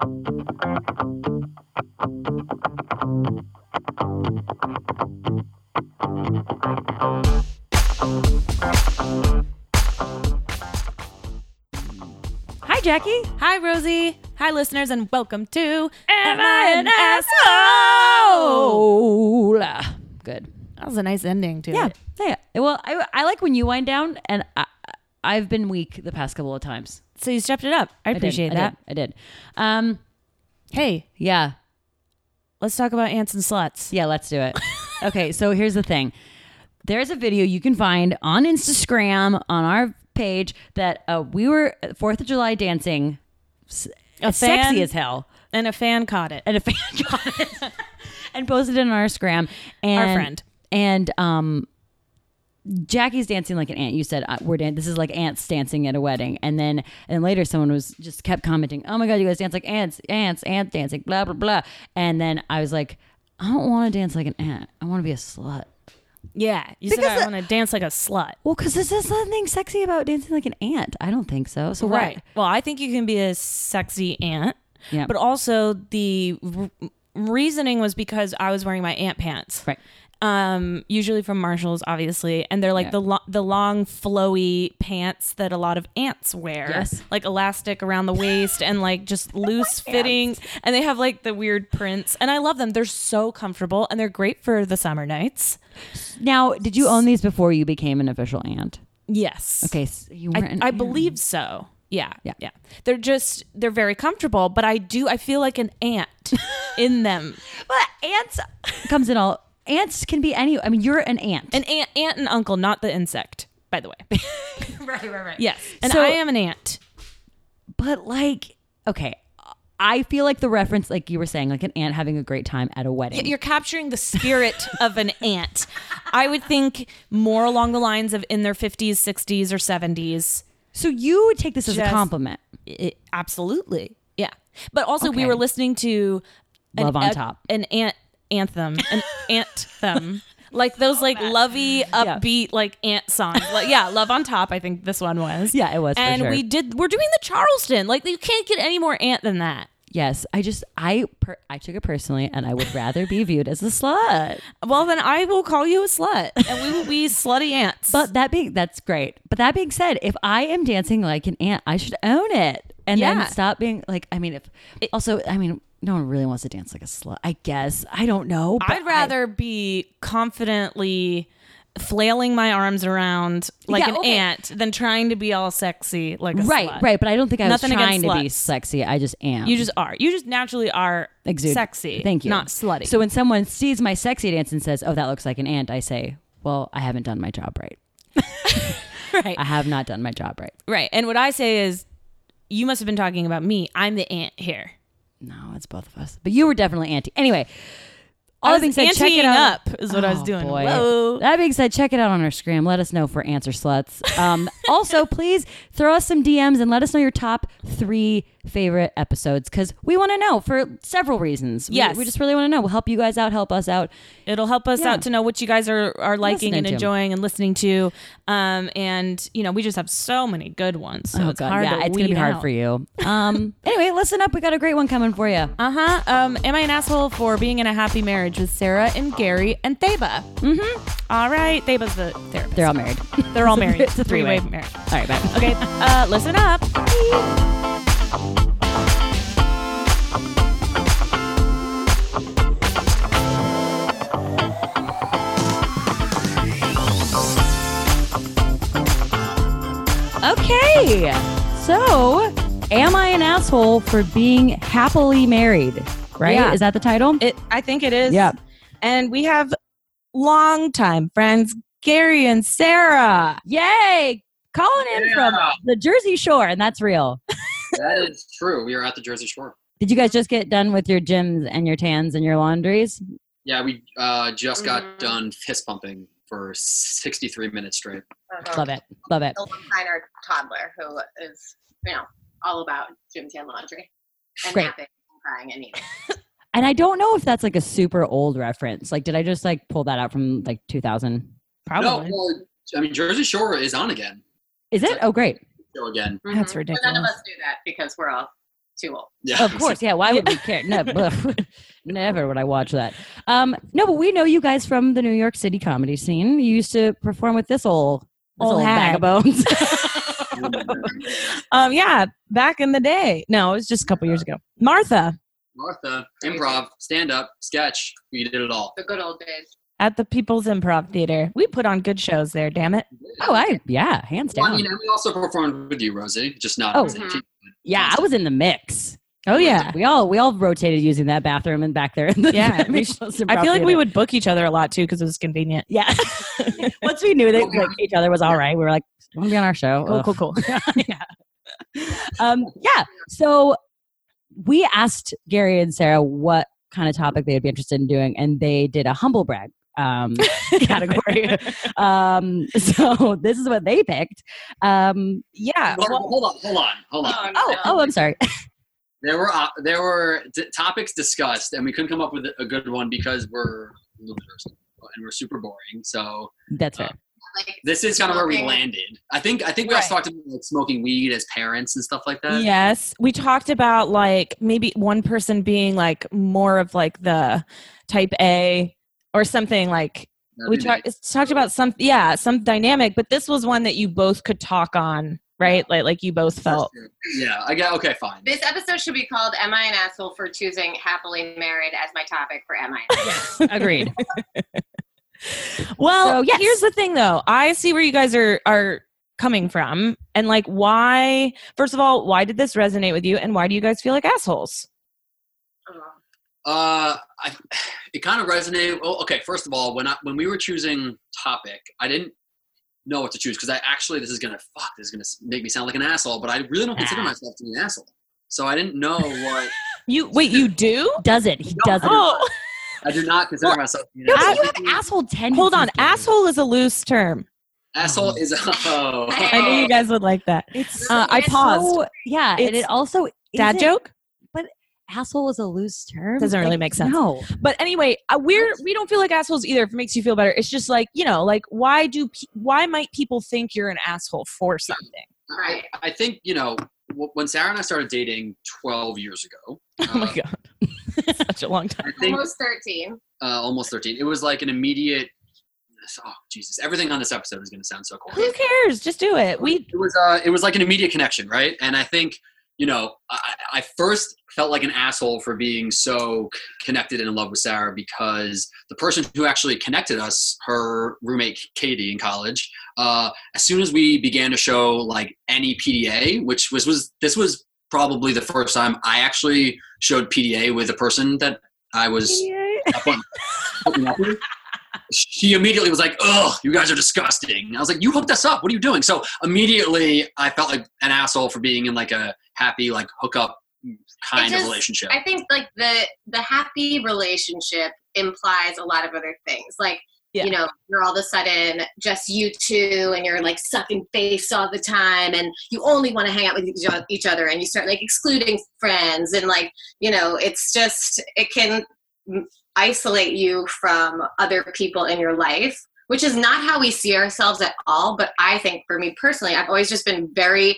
Hi, Jackie. Hi, Rosie. Hi, listeners, and welcome to Am I an asshole? Good. That was a nice ending too. Yeah. it. Yeah. Well, I, I like when you wind down, and I, I've been weak the past couple of times. So you stepped it up. I I did, appreciate I that. did, I did. Um, Hey, yeah. let's talk about ants and sluts. Yeah, let's do it. okay, so here's the thing. There's a video you can find on Instagram on our page that uh, we were Fourth of July dancing, A sexy as hell, And a fan caught it. and a fan caught it and posted it on our Instagram. And, Our friend. and um, Jackie's dancing like an ant. You said uh, we're dan- this is like ants dancing at a wedding, and then and later someone was just kept commenting, "Oh my god, you guys dance like ants, ants, ants dancing, blah blah blah." And then I was like, I don't want to dance like an ant. I want to be a slut. Yeah. You said I want to dance like a slut. Well, because there's nothing sexy about dancing like an ant. I don't think so. So Right. why? Well, I think you can be a sexy ant. Yeah. But also the r- reasoning was because I was wearing my ant pants. Right. Um, usually from Marshalls, obviously, and they're like Yeah. the lo- the long flowy pants that a lot of ants wear, Yes. like elastic around the waist and like just loose fitting, and they have like the weird prints, and I love them. They're so comfortable and they're great for the summer nights. Now, did you own these before you became an official ant? Yes. Okay, so you I, weren't. an I believe so. Yeah, Yeah. yeah. They're just they're very comfortable, but I do I feel like an ant in them. But ants comes in all. Ants can be any. I mean, you're an ant. An ant, aunt and uncle, not the insect. By the way, right, right, right. yes, and So- I am an ant. But like, okay, I feel like the reference, like you were saying, like an ant having a great time at a wedding. You're capturing the spirit of an ant. I would think more along the lines of in their 50s, 60s, or 70s. so you would take this as a compliment. I- absolutely, yeah. But also, we were listening to an, Love on a- top. an ant anthem, an anthem. Like those, oh, like lovey, upbeat, like ant songs. Like, yeah, "Love on Top." I think this one was. Yeah, it was for And sure. we did. We're doing the Charleston. Like, you can't get any more ant than that. Yes, I just I per, I took it personally, and I would rather be viewed as a slut. Well, then I will call you a slut, and we will be slutty ants. But that being that's great. But that being said, if I am dancing like an ant, I should own it and Yeah. then stop being like. I mean, if also, I mean, no one really wants to dance like a slut. I guess I don't know. but I'd rather be confidently flailing my arms around like Yeah, an okay. ant than trying to be all sexy like a I, right, slut. right. Right. But I don't think I Nothing was trying to be sexy. I just am. You just are. You just naturally are Exude. sexy. Thank you. Not slutty. So when someone sees my sexy dance and says, "Oh, that looks like an ant," I say, "Well, I haven't done my job right. right. I have not done my job right." right. And what I say is you must have been talking about me. I'm the ant here. No, it's both of us. But you were definitely anti. Anyway, all that being said, check it out. up is what I was Oh, doing. boy. Whoa. That being said, check it out on our scram. Let us know for answer sluts. Um, also, please throw us some DMs and let us know your top three favorite episodes because we want to know for several reasons. We- Yes. we, just really want to know. We'll help you guys out. Help us out. It'll help us Yeah. out to know what you guys are, are liking Listening and to. enjoying and listening to. Um, and you know, we just have so many good ones. So oh it's God, hard yeah, to it's gonna be hard out. for you. Um, anyway, listen up. We got a great one coming for you. Uh huh. Um, am I an asshole for being in a happy marriage with Sarah and Gary and Theba? Mm-hmm. All right, Theba's the therapist. They're all married. They're all married. It's a three-way. marriage. all right, bye. Okay, uh, listen up. Okay. So, am I an asshole for being happily married? Right? Yeah. Is that the title? It, I think it is. Yeah. And we have longtime friends, Gary and Sarah. Yay! Calling in from the Jersey Shore, and that's real. That is true. We are at the Jersey Shore. Did you guys just get done with your gyms and your tans and your laundries? Yeah, we uh, just got Mhm. done fist pumping for 63 minutes straight. Uh-huh. Love it. Love it. The Liner toddler who is, you know, all about gym tan laundry and Great. napping and crying and eating. And I don't know if that's like a super old reference. Like, did I just like pull that out from like 2000? Probably. No, well, I mean, Jersey Shore is on again. Is it? Oh, great. Show again. That's Mhm. But none of us do that because we're all too old. Yeah, Of course, yeah. Why would we care? No, never would I watch that. Um, no, but we know you guys from the New York City comedy scene. You used to perform with this old, this Old old bag of bones. Um, yeah, back in the day. No, it was just a couple years ago. Martha Martha, improv, stand up, sketch. We did it all. The good old days. at the People's Improv Theater. We put on good shows there. Damn it. oh, I yeah, hands Well, I down. mean, and we also performed with you, Rosie, just not. Oh. As a team. yeah, I was in the mix. Oh yeah. We all we all rotated using that bathroom and back there. In the Yeah, we I feel like we would book each other a lot too because it was convenient. Yeah. Once we knew that like, each other was all right, we were like, "Want to be on our show?" Cool, Ugh. cool, cool. Yeah. Um, yeah. So we asked Gary and Sarah what kind of topic they would be interested in doing, and they did a humble brag um, category. um, so this is what they picked. Um, yeah. Well, well, hold on, hold on, hold on. Oh, oh, no. oh, I'm sorry. There were uh, there were d- topics discussed, and we couldn't come up with a good one because we're losers and we're super boring. So That's fair. Like, this is kind of where we landed. I think I think we also talked about like smoking weed as parents and stuff like that. Yes, we talked about like maybe one person being like more of like the type A or something like That'd we be talked nice. talked about some yeah some dynamic but this was one that you both could talk on right like like you both felt Yeah, I get. Okay, fine. This episode should be called "Am I an asshole for choosing happily married as my topic for Am I?" An Agreed. well So, yes. here's the thing though i see where you guys are are coming from and like why first of all why did this resonate with you and why do you guys feel like assholes. Uh, I, it kind of resonated. Oh, okay. First of all, when I when we were choosing topic, I didn't know what to choose because I actually this is gonna fuck. This is gonna make me sound like an asshole, but I really don't consider Ah. myself to be an asshole. So I didn't know what. you wait you do Does it? He No, does it. oh I do not consider Well, myself to be an No, but asshole. you have asshole tendencies. hold on Gary. asshole is a loose term Asshole is oh. i knew you guys would like that It's Uh, I it's paused. so- yeah, and it also dad isn't- joke Asshole is a loose term. Doesn't really make sense. No, But anyway, uh, we're we don't feel like assholes either. If it makes you feel better, it's just like you know, like why do pe- why might people think you're an asshole for something? I, I think you know when Sarah and I started dating 12 years ago. Oh my uh, god, such a long time. I think Almost thirteen. uh, almost 13. It was like an immediate. Oh Jesus! Everything on this episode is going to sound so cool. Who cares? Just do it. We it was uh it was like an immediate connection right and i think you know i, I first felt like an asshole for being so connected and in love with sarah because the person who actually connected us her roommate katie in college uh as soon as we began to show like any pda which was was this was probably the first time i actually showed pda with a person that i was hooking up with she immediately was like, "Ugh, you guys are disgusting." And I was like, "You hooked us up. What are you doing?" So immediately, I felt like an asshole for being in like a happy, like hookup kind It of relationship. I think like the the happy relationship implies a lot of other things. Like Yeah. you know, you're all of a sudden just you two, and you're like sucking face all the time, and you only want to hang out with each other, and you start like excluding friends, and like you know, it's just it can isolate you from other people in your life. Which is not how we see ourselves at all. But I think for me personally, I've always just been very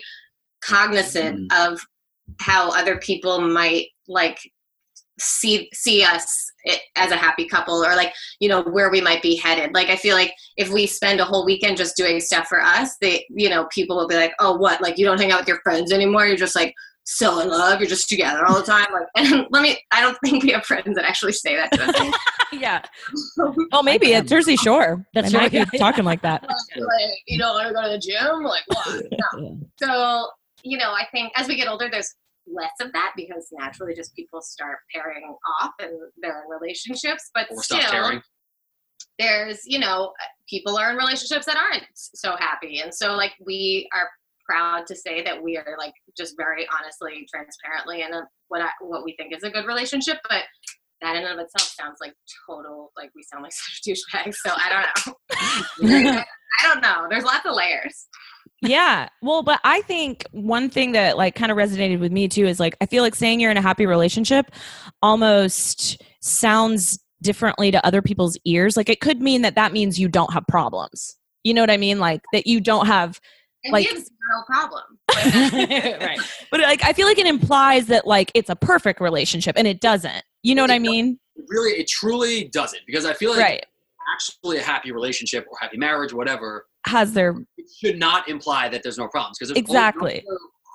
cognizant mm-hmm. of how other people might like see see us as a happy couple or like you know where we might be headed like i feel like if we spend a whole weekend just doing stuff for us they you know people will be like oh what like you don't hang out with your friends anymore you're just like so in love you're just together all the time like and let me i don't think we have friends that actually say that to us yeah. Oh, maybe at Jersey Shore. That's They might right. be Yeah, yeah. talking like that. like, you don't want to go to the gym like what no. so you know i think as we get older there's less of that because naturally just people start pairing off and they're in relationships but or still there's you know people are in relationships that aren't so happy and so like we are proud to say that we are like just very honestly transparently in a, what I, what we think is a good relationship but that in and of itself sounds like total like we sound like such douchebags so i don't know i don't know there's lots of layers yeah. Well, but I think one thing that like kind of resonated with me too is like I feel like saying you're in a happy relationship almost sounds differently to other people's ears. Like it could mean that that means you don't have problems. You know what I mean? Like that you don't have And Like- has no problem. Right. but like I feel like it implies that like it's a perfect relationship and it doesn't. You know what I mean? Really, it truly doesn't because I feel like Right. actually a happy relationship or happy marriage, whatever, Has their it should not imply that there's no problems because Exactly.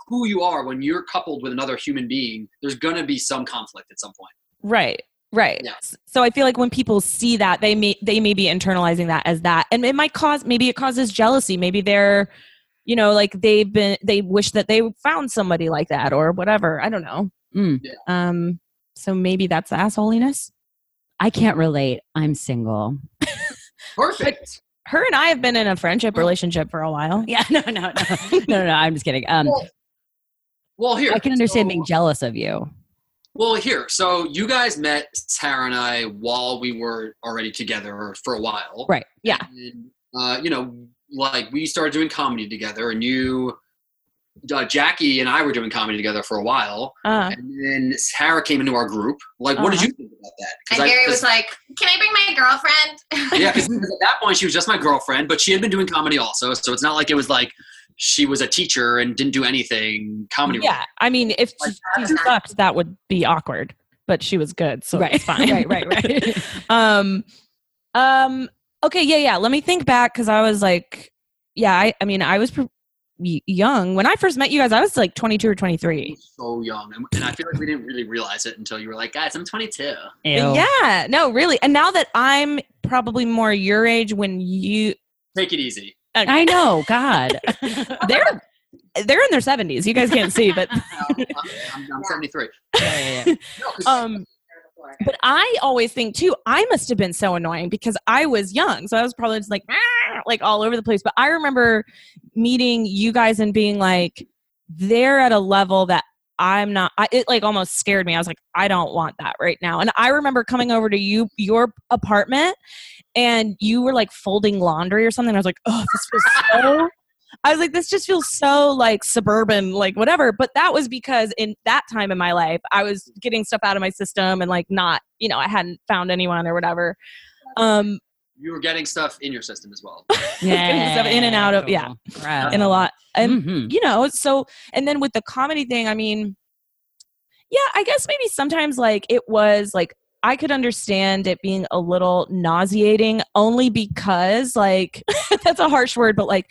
who you are when you're coupled with another human being, there's gonna be some conflict at some point. right. Right. Yeah. So I feel like when people see that, they may they may be internalizing that as that, and it might cause maybe it causes jealousy. Maybe they're, you know, like they've been they wish that they found somebody like that or whatever. I don't know. Mm. Yeah. Um. So maybe that's assholiness. I can't relate. I'm single. Perfect. Her and I have been in a friendship relationship for a while. Yeah, no, no, no, no, no. no I'm just kidding. Um, Well, here I can understand so- being jealous of you. Well, here, so you guys met Sarah and I while we were already together for a while, Right. Yeah. And, uh, you know, like we started doing comedy together, and you, uh, Jackie, and I were doing comedy together for a while, Uh, and then Sarah came into our group. Like, what did Uh-huh. you think about that? and I- Gary 'cause- was like, "Can I bring my girlfriend?" yeah, because at that point she was just my girlfriend, but she had been doing comedy also, so it's not like it was like she was a teacher and didn't do anything comedy. yeah. I mean, if Like, she sucked, that would be awkward. But she was good, so right. it's fine. right. Right. Right. um um okay yeah yeah let me think back because i was like yeah i i mean i was pr- y- young when i first met you guys i was like 22 or 23 so young, and, and I feel like we didn't really realize it until you were like, "Guys, I'm 22." Ew. yeah no really and now that i'm probably more your age when you Take it easy. I know. God. they're they're in their 70s you guys can't see but I'm, I'm, I'm 73. Yeah, yeah, yeah. No, but i always think too i must have been so annoying because i was young. So i was probably just like "Ah," like all over the place. But i remember meeting you guys and being like they're at a level that i'm not I, it like almost scared me. I was like i don't want that right now. And i remember coming over to you your apartment and you were like folding laundry or something. I was like oh this feels so I was like, this just feels so like suburban, like whatever. But that was because in that time in my life, I was getting stuff out of my system and like not, you know, I hadn't found anyone or whatever. Um, you were getting stuff in your system as well. Getting stuff in and out of- yeah. Crap. and a lot. And Mhm. you know, so and then with the comedy thing, I mean, yeah, I guess maybe sometimes like it was like I could understand it being a little nauseating only because like that's a harsh word, but like,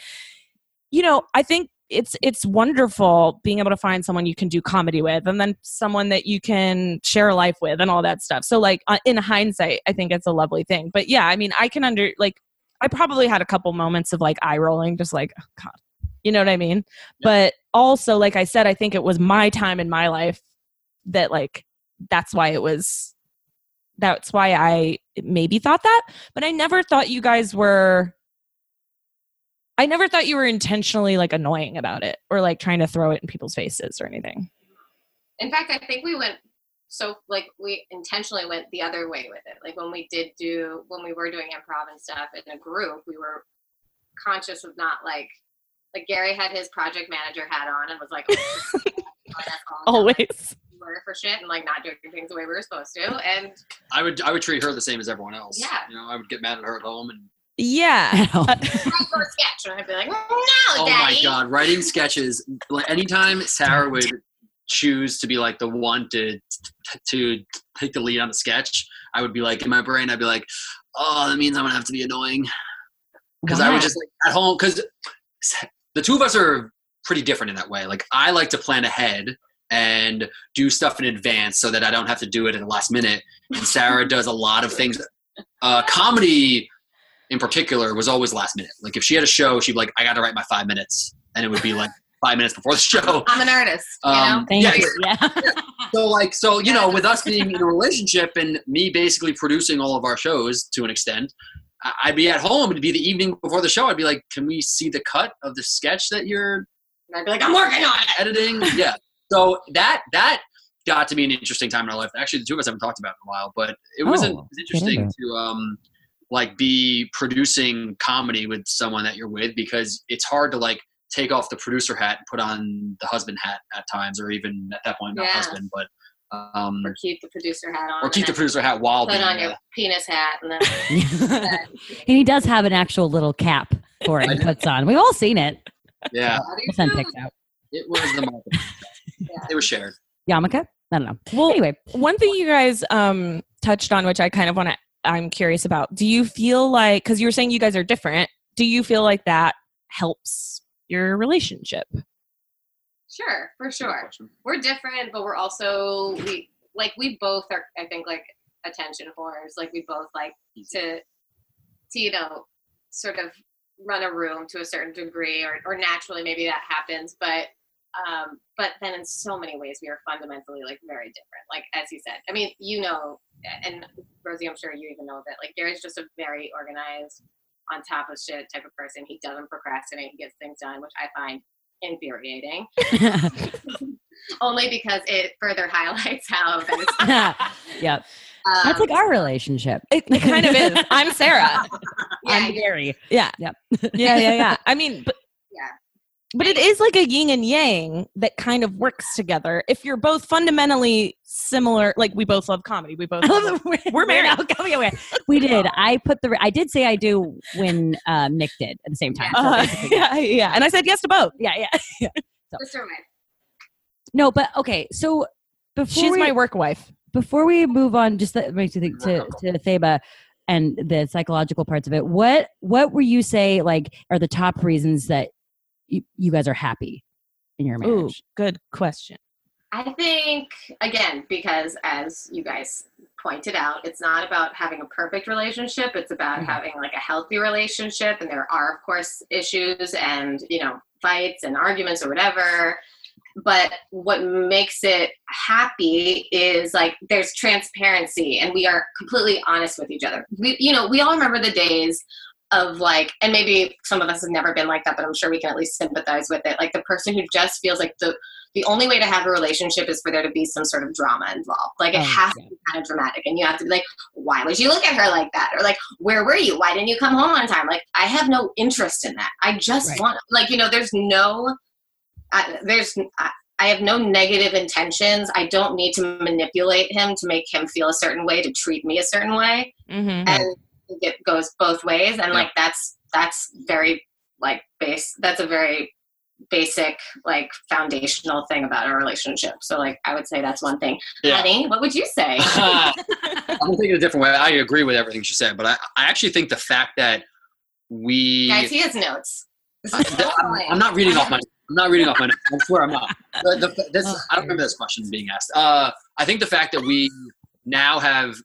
you know, I think it's it's wonderful being able to find someone you can do comedy with and then someone that you can share a life with and all that stuff. So like uh, in hindsight, I think it's a lovely thing. But yeah, I mean, I can under like I probably had a couple moments of like eye rolling, just like, oh, God, you know what I mean? But also, like I said, I think it was my time in my life that, like, that's why it was, that's why I maybe thought that. But I never thought you guys were, I never thought you were intentionally like annoying about it or like trying to throw it in people's faces or anything. In fact, I think we went so like we intentionally went the other way with it. Like when we did do when we were doing improv and stuff in a group, we were conscious of not like like Gary had his project manager hat on and was like oh, that's all I'm doing. Always. Murder for shit and like not doing things the way we were supposed to. And I would I would treat her the same as everyone else. Yeah. You know, I would get mad at her at home and Yeah. I'd sketch I'd be like, no, oh my god, writing sketches. Like anytime Sarah would choose to be like the one to to take the lead on the sketch, I would be like in my brain, I'd be like, oh, that means I'm gonna have to be annoying because I Why? would just like at home because the two of us are pretty different in that way. Like I like to plan ahead and do stuff in advance so that I don't have to do it at the last minute. And Sarah does a lot of things. Uh, comedy, in particular, was always last minute. Like if she had a show, she'd be like, "I got to write my five minutes," and it would be like five minutes before the show. I'm an artist, you know? Um, Thank yeah, you. Yeah. so like so you know with us being in a relationship and me basically producing all of our shows to an extent I- i'd be at home it'd be the evening before the show i'd be like can we see the cut of the sketch that you're And I'd be like, I'm working on it. editing yeah so that that got to be an interesting time in our life actually the two of us haven't talked about it in a while but it was, an, it Oh, was interesting to um like be producing comedy with someone that you're with because it's hard to like take off the producer hat and put on the husband hat at times or even at that point not Yeah. husband but um Or keep the producer hat on. or keep the and producer hat while then being put on your uh, penis hat and then and he does have an actual little cap for it he puts on. We've all seen it. Yeah, We'll out. it was the market. It was shared. Yarmulke? I don't know. Well, Anyway, one thing you guys um touched on which i kind of want to i'm curious about do you feel like because you were saying you guys are different do you feel like that helps your relationship Sure, for sure. We're different, but we're also we like we both are. I think like attention whores. Like we both like to, to you know, sort of run a room to a certain degree, or or naturally maybe that happens, but. Um, but then in so many ways we are fundamentally like very different. Like as you said, I mean, you know, and Rosie, I'm sure you even know that like Gary's just a very organized, on top of shit type of person. He doesn't procrastinate. He gets things done, which I find infuriating. Only because it further highlights how that is. yep. Um, That's like our relationship. it, it kind of is i'm sarah yeah, I'm Gary. yeah Yep. yeah yeah yeah i mean but yeah. But it is like a yin and yang that kind of works together if you're both fundamentally similar like we both love comedy we both love We're married. now coming away. We did. I put the. I did say I do when um, Nick did at the same time. So Uh, basically, yeah yeah and i said yes to both yeah, yeah. Sister wife. No, but okay. So before she's we, my work wife before we move on, just that makes me think to to Theba and the psychological parts of it. What what were you say like are the top reasons that you, you guys are happy in your Ooh, marriage? good question I think again because as you guys pointed out, it's not about having a perfect relationship. It's about Mhm. having like a healthy relationship, and there are of course issues and you know fights and arguments or whatever. But what makes it happy is like there's transparency, and we are completely honest with each other. We, you know, we all remember the days of like, and maybe some of us have never been like that, but I'm sure we can at least sympathize with it. Like the person who just feels like the the only way to have a relationship is for there to be some sort of drama involved. Like it Oh, has yeah. to be kind of dramatic, and you have to be like, "Why would you look at her like that?" Or like, "Where were you? Why didn't you come home on time?" Like I have no interest in that. I just Right. want, like, you know, there's no, I, there's. I, I have no negative intentions. I don't need to manipulate him to make him feel a certain way to treat me a certain way mm-hmm. and it goes both ways and Yeah. like that's that's very like base that's a very basic like foundational thing about our relationship so like i would say that's one thing Yeah. honey what would you say I'm thinking a different way. I agree with everything she said, but I, I actually think the fact that we guys he has notes I, I'm. I'm not reading off my. I'm not reading off my. notes. I swear I'm not. The, the, this, I don't remember this question being asked. Uh, I think the fact that we now have,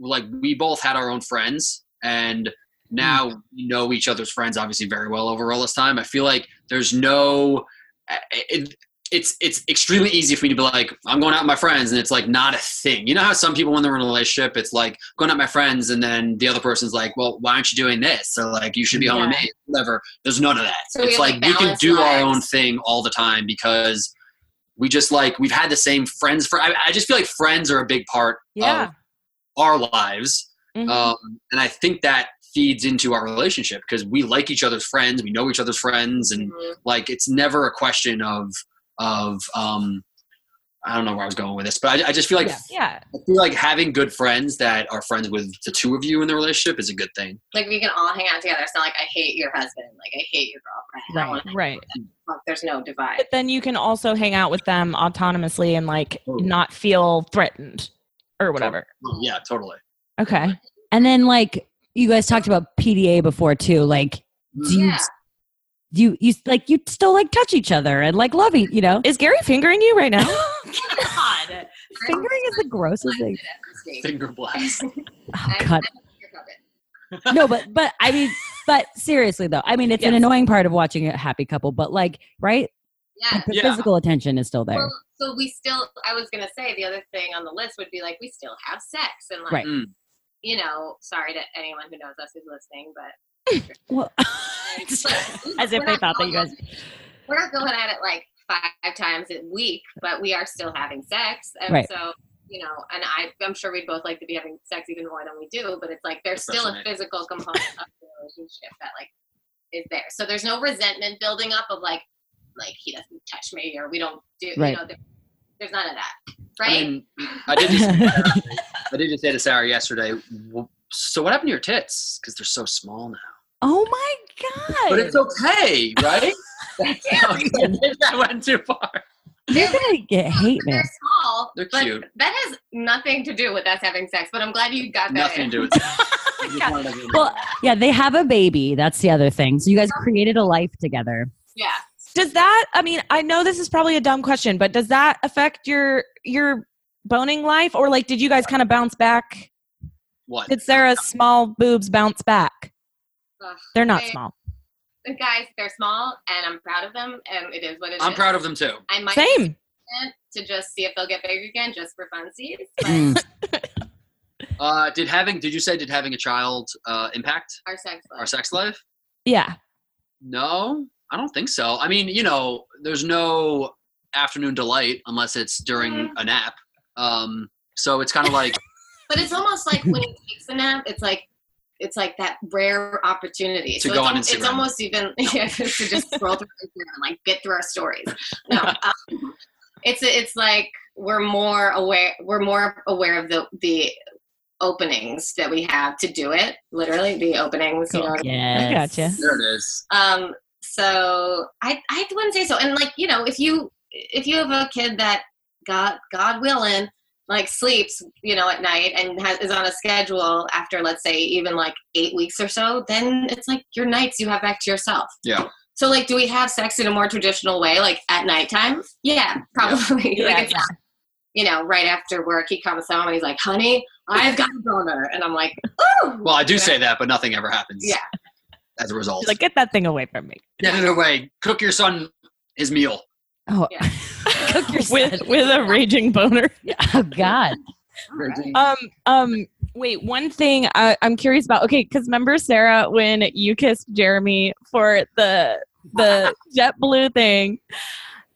like, we both had our own friends, and now we know each other's friends obviously very well over all this time. I feel like there's no. Eh, eh, it, it's it's extremely easy for me to be like I'm going out with my friends and it's like not a thing. You know how some people when they're in a relationship it's like going out with my friends and then the other person's like, well, why aren't you doing this? So like you should be home with me. Whatever. There's none of that. So it's like like, we can do our own thing all the time because we just like we've had the same friends for. I, I just feel like friends are a big part Yeah. of our lives, Mhm. um, and I think that feeds into our relationship because we like each other's friends, we know each other's friends, and Mhm. like it's never a question of of um I don't know where I was going with this, but I, I just feel like Yeah. yeah. I feel like having good friends that are friends with the two of you in the relationship is a good thing. like we can all hang out together it's not like i hate your husband like i hate your girlfriend Right, right. out with them. Like, there's no divide But then you can also hang out with them autonomously and like Totally. not feel threatened or whatever. Oh, yeah, totally. Okay. And then like you guys talked about PDA before too. Like do you do you, you like you still like touch each other and like love each you know? Is Gary fingering you right now? Oh, God. Fingering is the grossest thing. Finger blast. Oh God. I'm your puppet. No, but but I mean, but seriously though, I mean, it's an annoying part of watching a happy couple, but like, right? yeah Like the Yeah. physical attention is still there. Well, so we still, I was going to say the other thing on the list would be like, we still have sex. And like, Right. Mm. you know, sorry to anyone who knows us who's listening, but. Well, but as if we're they thought that you guys. We're not going at it like five times a week, but we are still having sex. And Right. so, you know, and I, I'm sure we'd both like to be having sex even more than we do, but it's like there's still a physical component of the relationship that like is there. So there's no resentment building up of like, like he doesn't touch me or we don't do, Right. you know, there, there's none of that. I Right? mean, I did just I did just say to Sarah yesterday. So what happened to your tits? Because they're so small now. oh my god! But it's okay, right? that went too far. They're gonna get hate mail. They're small. They're but cute. That has nothing to do with us having sex, but I'm glad you got that. Nothing in. to do with that. Well, yeah, they have a baby. That's the other thing. So you guys created a life together. Yeah. Does that? I mean, I know this is probably a dumb question, but does that affect your your boning life, or like, did you guys kind of bounce back? what? Did Sarah's small boobs bounce back? Ugh. They're not They- small. Guys, they're small, and I'm proud of them, and it is what it is. I'm proud of them too. I might Same. to just see if they'll get big again, just for funsies. But. Uh, did having did you say did having a child uh, impact our sex life. our sex life? Yeah. No, I don't think so. I mean, you know, there's no afternoon delight unless it's during Mhm. a nap. Um, so it's kind of like But it's almost like when he takes a nap, it's like it's like that rare opportunity. To so go it's, on al- it's almost even yeah, to just scroll through Instagram and like get through our stories. No, um, it's it's like we're more aware. We're more aware of the the openings that we have to do it. Literally, the openings. You know, Yes. gotcha. there it is. um, so I I wouldn't say so. And like you know, if you if you have a kid that God God willing like sleeps you know at night and has, is on a schedule after let's say even like eight weeks or so, then it's like your nights you have back to yourself. Yeah. So like, do we have sex in a more traditional way, like at nighttime? Yeah, probably. Yeah. like it's not, you know, right after work, he comes home and he's like, "Honey, I've got a boner," and I'm like, "Ooh." Well, I do You say know? that, but nothing ever happens. Yeah. As a result, She's like, get that thing away from me. get it away. Cook your son his meal. Oh, Yeah. cook your with son. with a raging boner. Oh God. Um, um, wait, one thing I, I'm curious about. Okay, because remember Sarah when you kissed Jeremy for the the JetBlue thing?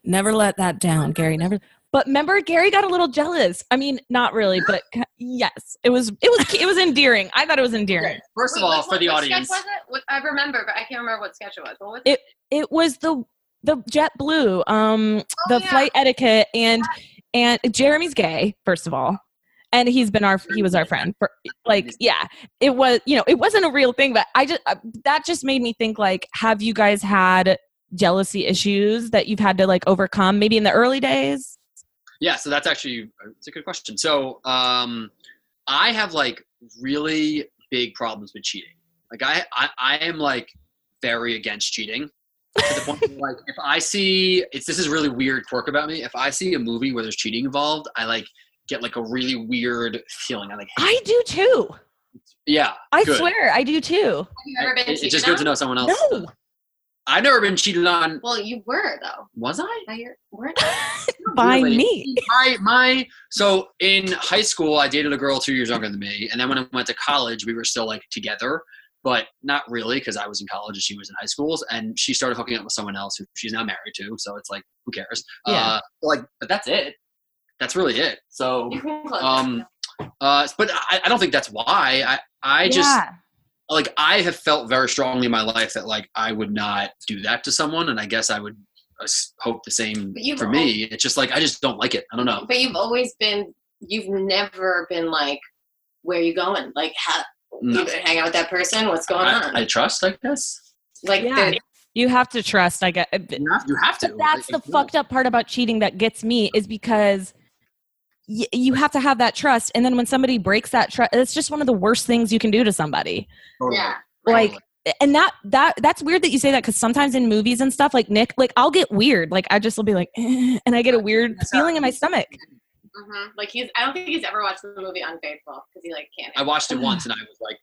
Never let that down, Gary. Never. But remember, Gary got a little jealous. I mean, not really, but yes, it was it was it was endearing. I thought it was endearing. First of Wait, all, which for one- the which audience, sketch was it? What, I remember, but I can't remember what sketch it was. What was It- It was the the JetBlue, um, Oh, the yeah. flight etiquette, and and Jeremy's gay, first of all, and he's been our he was our friend for like yeah, it was you know it wasn't a real thing, but I just uh, that just made me think like, have you guys had jealousy issues that you've had to like overcome maybe in the early days? Yeah, so that's actually it's a good question. So um, I have like really big problems with cheating. Like I, I, I am like very against cheating. To the point where, like if I see it's this is really weird quirk about me. If I see a movie where there's cheating involved, I like get like a really weird feeling. I like I do too. yeah. I good. swear I do too. Have you ever been It- it's just good to know someone else. No, I've never been cheated on. Well, you were though. Was I? Now you're weren't. by Really? me. my my so in high school i dated a girl two years younger than me and then when i went to college we were still like together but not really because i was in college and she was in high schools and she started hooking up with someone else who she's now married to so it's like who cares Yeah. uh like but that's it that's really it so You can close um uh but i, I don't think that's why i i just Yeah. Like i have felt very strongly in my life that like i would not do that to someone and i guess i would uh, hope the same for me it's just like i just don't like it i don't know But you've always been. You've never been like, where are you going? Like, how? No. You hang out with that person? What's going on? I, I trust, I guess. like, Yeah. there- You have to trust. I get. You have, you have to. But that's the fucked up part about cheating that gets me is because y- you have to have that trust, and then when somebody breaks that trust, it's just one of the worst things you can do to somebody. yeah. Like, and that that that's weird that you say that because sometimes in movies and stuff, like Nick, like I'll get weird. Like I just will be like, eh, and I get a weird feeling in my stomach. hmm Like he's. I don't think he's ever watched the movie Unfaithful because he like can't. I watched it once and I was like,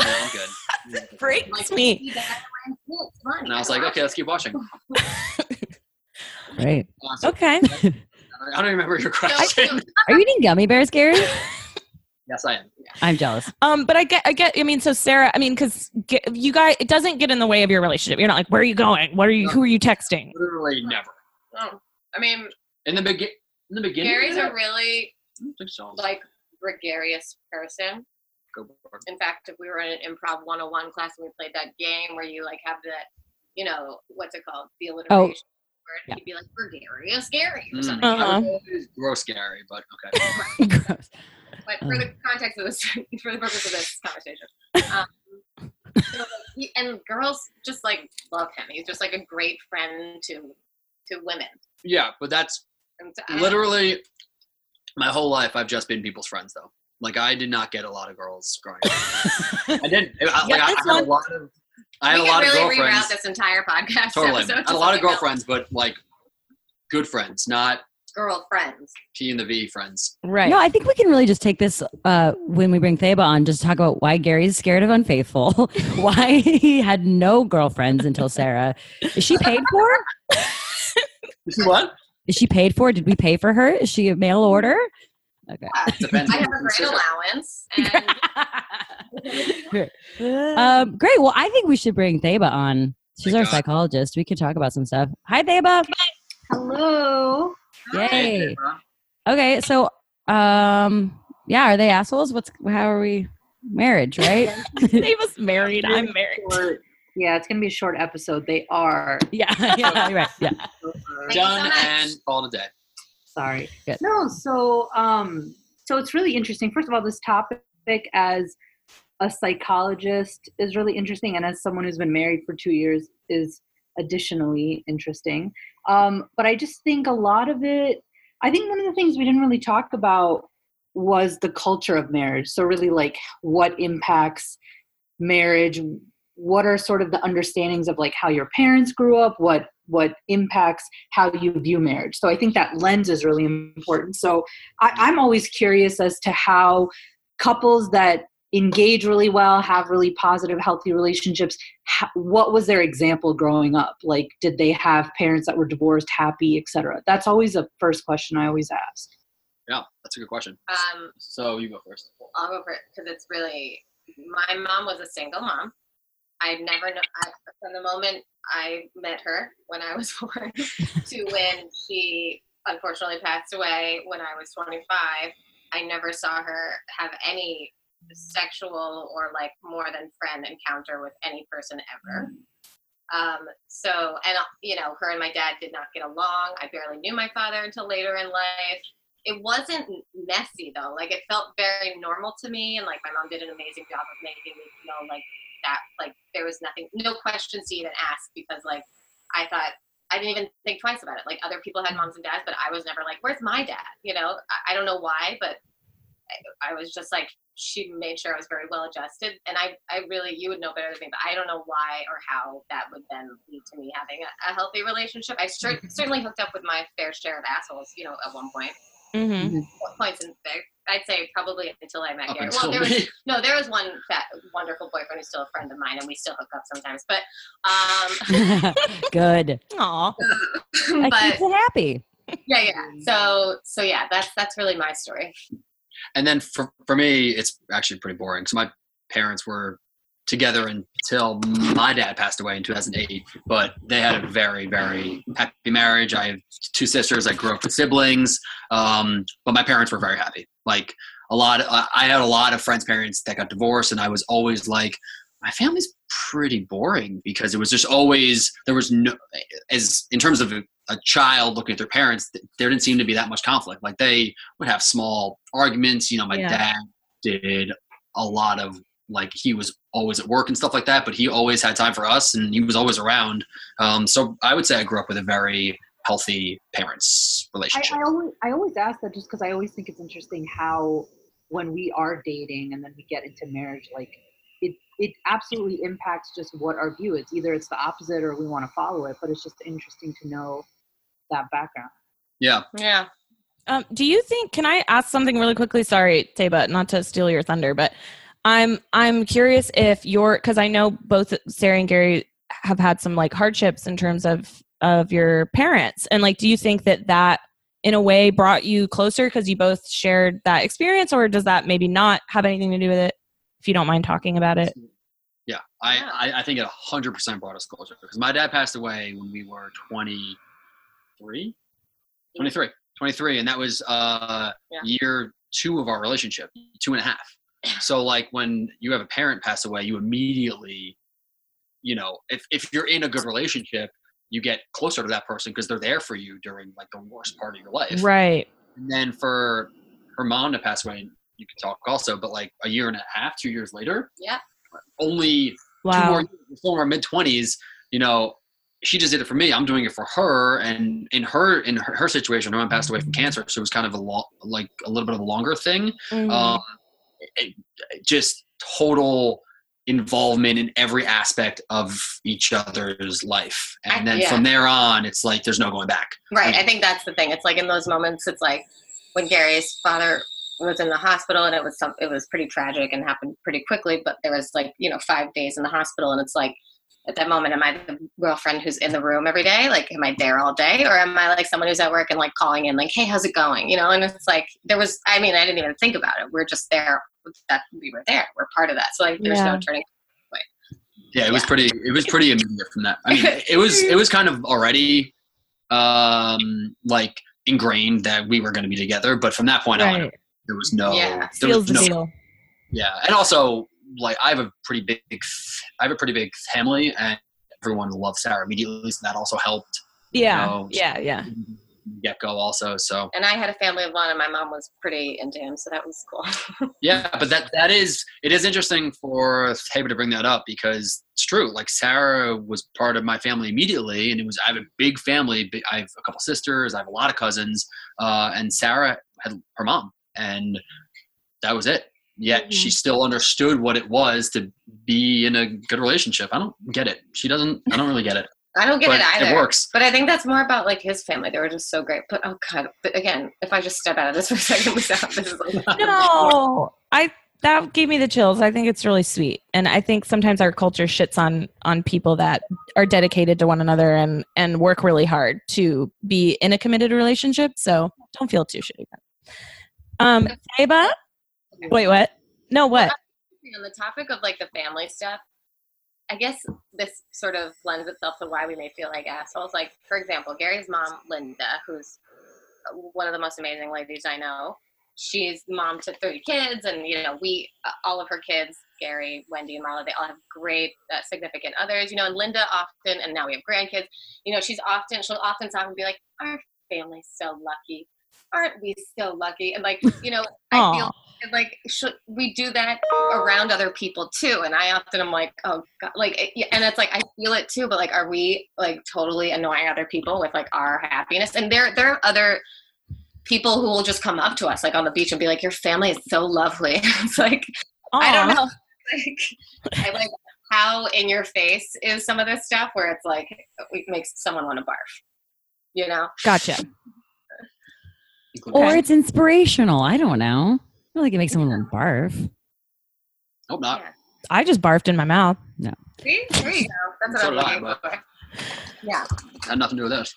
no, I'm good. Freaks like, me. "See, that's why I'm cool. It's fun. And I was like, okay, let's keep watching. Right. So- Okay. I don't remember your question. Are you eating gummy bears, Gary? yes, I am. I'm jealous. Um, but I get, I get. I mean, so Sarah, I mean, because you guys, it doesn't get in the way of your relationship. You're not like, where are you going? What are you? Who are you texting? Literally never. Oh, I mean, In the begin, in the beginning. Gary's a really so. like gregarious person. Go for it. In fact, if we were in an improv 101 class and we played that game where you like have that, you know, what's it called? The alliteration word, yeah. he'd be like gregarious Gary or Mm. something. Uh-huh. I was always gross Gary, but okay. Gross. But for the context of this, for the purpose of this conversation, um, So, like, he, and girls just like love him. He's just like a great friend to to women. Yeah, but that's And literally my whole life. I've just been people's friends though. Like I did not get a lot of girls growing up. I didn't. I, like, Yeah, I, I that's had a lot of. I had we a lot could of really reroute girlfriends. this entire podcast. Totally, episode I had a lot of something else. girlfriends, but like good friends, not girlfriends. P and the V friends. Right. No, I think we can really just take this uh, when we bring Theba on, just talk about why Gary's scared of unfaithful, why he had no girlfriends until Sarah. Is she paid for? What? Is she paid for? Did we pay for her? Is she a mail order? Okay. Depends. I have a great allowance, and um, great. Well, I think we should bring Theba on. She's Thank our God. psychologist. We could talk about some stuff. Hi, Theba. Hello. Yay. Hey, Debra. Okay, so um, yeah, are they assholes? What's how are we? Marriage, right? they was married. I'm married. Yeah, it's gonna be a short episode. They are. yeah, yeah, you're right. Yeah. Thank you so Done and call it a day. Sorry. Good. No, so um, so it's really interesting. First of all, this topic as a psychologist is really interesting, and as someone who's been married for two years is additionally interesting. Um, but I just think a lot of it. I think one of the things we didn't really talk about was the culture of marriage. So really, like what impacts marriage what are sort of the understandings of like how your parents grew up what what impacts how you view marriage so i think that lens is really important so I, i'm always curious as to how couples that engage really well have really positive healthy relationships ha- what was their example growing up like did they have parents that were divorced happy etc that's always a first question i always ask Yeah, that's a good question. Um, So you go first. I'll go first because it's really. My mom was a single mom. I'd never know from the moment I met her when I was born to when she unfortunately passed away when I was 25. I never saw her have any sexual or like more than friend encounter with any person ever. Um, so, and you know, her and my dad did not get along. I barely knew my father until later in life. It wasn't messy though. Like it felt very normal to me, and like my mom did an amazing job of making me feel like that. Like there was nothing, no questions to even ask because like I thought I didn't even think twice about it. Like other people had mm. moms and dads, but I was never like, "Where's my dad?" You know, I, I don't know why, but I, I was just like, she made sure I was very well adjusted, and I, I really, you would know better than me, but I don't know why or how that would then lead to me having a, a healthy relationship. I cer- mm-hmm. certainly hooked up with my fair share of assholes, you know, at one point. Mm-hmm. mm-hmm. Points in there, I'd say probably until I met Up Gary. Well, there was no, there was one fat, wonderful boyfriend who's still a friend of mine, and we still hook up sometimes. But, um, Good. Aw. That but keeps it happy. yeah, yeah. So, so yeah, that's that's really my story. And then for, for me, it's actually pretty boring. So my parents were together until my dad passed away in 2008, but they had a very, very happy marriage. I have two sisters. I grew up with siblings, um, but my parents were very happy. Like a lot, of, I had a lot of friends' parents that got divorced, and I was always like, my family's pretty boring because it was just always there was no as in terms of a, a child looking at their parents there didn't seem to be that much conflict like they would have small arguments you know my Yeah. dad did a lot of like he was always at work and stuff like that but he always had time for us and he was always around um, so i would say i grew up with a very healthy parents relationship I always I always ask that just because I always think it's interesting how when we are dating and then we get into marriage, like it it absolutely impacts just what our view is. Either it's the opposite or we want to follow it, but it's just interesting to know that background. yeah Yeah. Um, do you think? Can I ask something really quickly? Sorry, Theba, not to steal your thunder, but I'm I'm curious if you're because I know both Sarah and Gary have had some like hardships in terms of of your parents, and like, do you think that that in a way brought you closer because you both shared that experience, or does that maybe not have anything to do with it? If you don't mind talking about it. Yeah, I, Yeah. I, I think it 100% brought us closer because my dad passed away when we were 23, 23, 23, and that was uh, Yeah. year two of our relationship, two and a half. So, like, when you have a parent pass away, you immediately, you know, if, if you're in a good relationship, you get closer to that person because they're there for you during like the worst part of your life. Right. And then for her mom to pass away, you can talk also, but like a year and a half, two years later, Yeah. only Wow. two more years, we're our mid twenties. You know, she just did it for me. I'm doing it for her. And in her in her, her situation, her mom passed away from cancer, so it was kind of a lo- like a little bit of a longer thing. Mhm. Um, it- it- just total involvement in every aspect of each other's life, and then yeah. from there on, it's like there's no going back. Right. I think that's the thing. It's like in those moments, it's like when Gary's father was in the hospital and it was some, it was pretty tragic and happened pretty quickly, but there was like, you know, five days in the hospital and it's like, at that moment, am I the girlfriend who's in the room every day? Like, am I there all day? Or am I like someone who's at work and like calling in, like, hey, how's it going? You know, and it's like, there was, I mean, I didn't even think about it. We're just there. That we were there. We're part of that. So like, there's Yeah. no turning. Away. Yeah, it was Yeah. pretty. It was pretty immediate from that. I mean, it was it was kind of already um like ingrained that we were going to be together, but from that point on, there was no. Yeah. there Seals was the no deal. Yeah, and also like I have a pretty big, I have a pretty big family, and everyone loved Sarah immediately, so that also helped Yeah. No. Yeah. Yeah. Get go also. So And I had a family of one and my mom was pretty into him. So that was cool. yeah, but that that is it is interesting for Haber to bring that up because it's true. Like Sarah was part of my family immediately, and it was I have a big family. I have a couple sisters, I have a lot of cousins, uh, and Sarah had her mom, and that was it. Yet she still understood what it was to be in a good relationship. I don't get it. She doesn't. I don't really get it. I don't get but it either. It works. But I think that's more about like his family. They were just so great. But oh god. But again, if I just step out of this for a second, this is like No, I that gave me the chills. I think it's really sweet, and I think sometimes our culture shits on on people that are dedicated to one another and and work really hard to be in a committed relationship. So don't feel too shitty. Um, Ava, wait, what? No, what? on the topic of like the family stuff, I guess this sort of lends itself to why we may feel like assholes. Like, for example, Gary's mom, Linda, who's one of the most amazing ladies I know. She's mom to three kids, and you know, we, uh, all of her kids, Gary, Wendy, and Marla, they all have great uh, significant others. You know, and Linda often, and now we have grandkids. You know, she's often, she'll often talk and be like, "Our family's so lucky. Aren't we still lucky?" And like, you know, I feel like should we do that around other people too? And i often am like oh god like eh, it- and it's like i feel it too but like are we like totally annoying other people with like our happiness? And there there are other people who will just come up to us like on the beach and be like your family is so lovely. It's like i don't know like i like how in your face is some of this stuff where it's like it makes someone want to barf you know? Gotcha. Or it's inspirational. I don't know. I feel like it makes someone want to barf. Hope not. I just barfed in my mouth. No. See? there you go that's what So i'm looking but- for yeah Had nothing to do with this.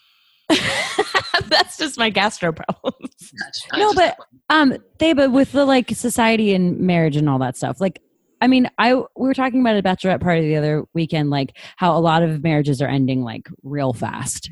That's just my gastro problems. No, but um, they but with the like society and marriage and all that stuff, like. I mean, I we were talking about a bachelorette party the other weekend, like how a lot of marriages are ending like real fast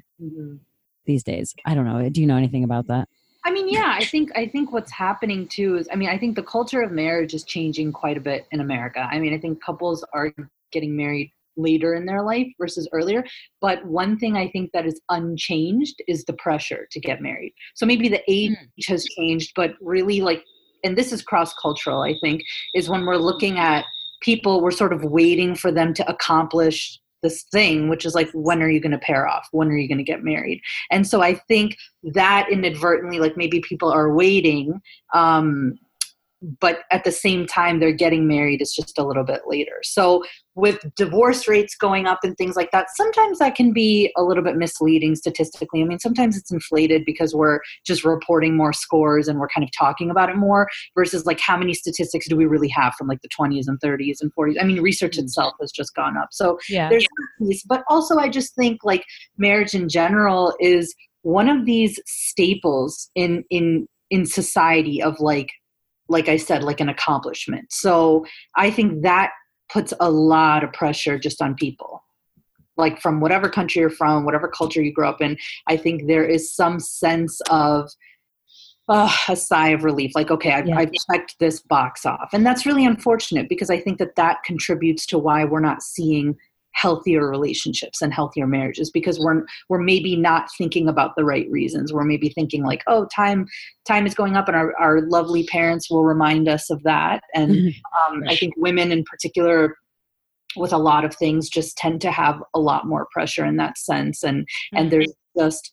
these days. I don't know. Do you know anything about that? I mean, yeah, I think I think what's happening too is I mean, I think the culture of marriage is changing quite a bit in America. I mean, I think couples are getting married later in their life versus earlier, but one thing I think that is unchanged is the pressure to get married. So maybe the age hmm. has changed, but really like and this is cross-cultural, I think, is when we're looking at people we're sort of waiting for them to accomplish this thing which is like when are you going to pair off? When are you going to get married? And so i think that inadvertently like maybe people are waiting um but at the same time they're getting married it's just a little bit later. So with divorce rates going up and things like that sometimes that can be a little bit misleading statistically. I mean sometimes it's inflated because we're just reporting more scores and we're kind of talking about it more versus like how many statistics do we really have from like the 20s and 30s and 40s i mean research mm-hmm. itself has just gone up. So Yeah. there's that piece but also i just think like marriage in general is one of these staples in in in society of like like i said like an accomplishment. So i think that puts a lot of pressure just on people like from whatever country you're from whatever culture you grew up in i think there is some sense of uh, a sigh of relief like okay I've, Yeah. I've checked this box off and that's really unfortunate because i think that that contributes to why we're not seeing healthier relationships and healthier marriages because we're we're maybe not thinking about the right reasons. We're maybe thinking like oh time time is going up and our, our lovely parents will remind us of that. And um, i think women in particular with a lot of things just tend to have a lot more pressure in that sense. And Mm-hmm. and there's just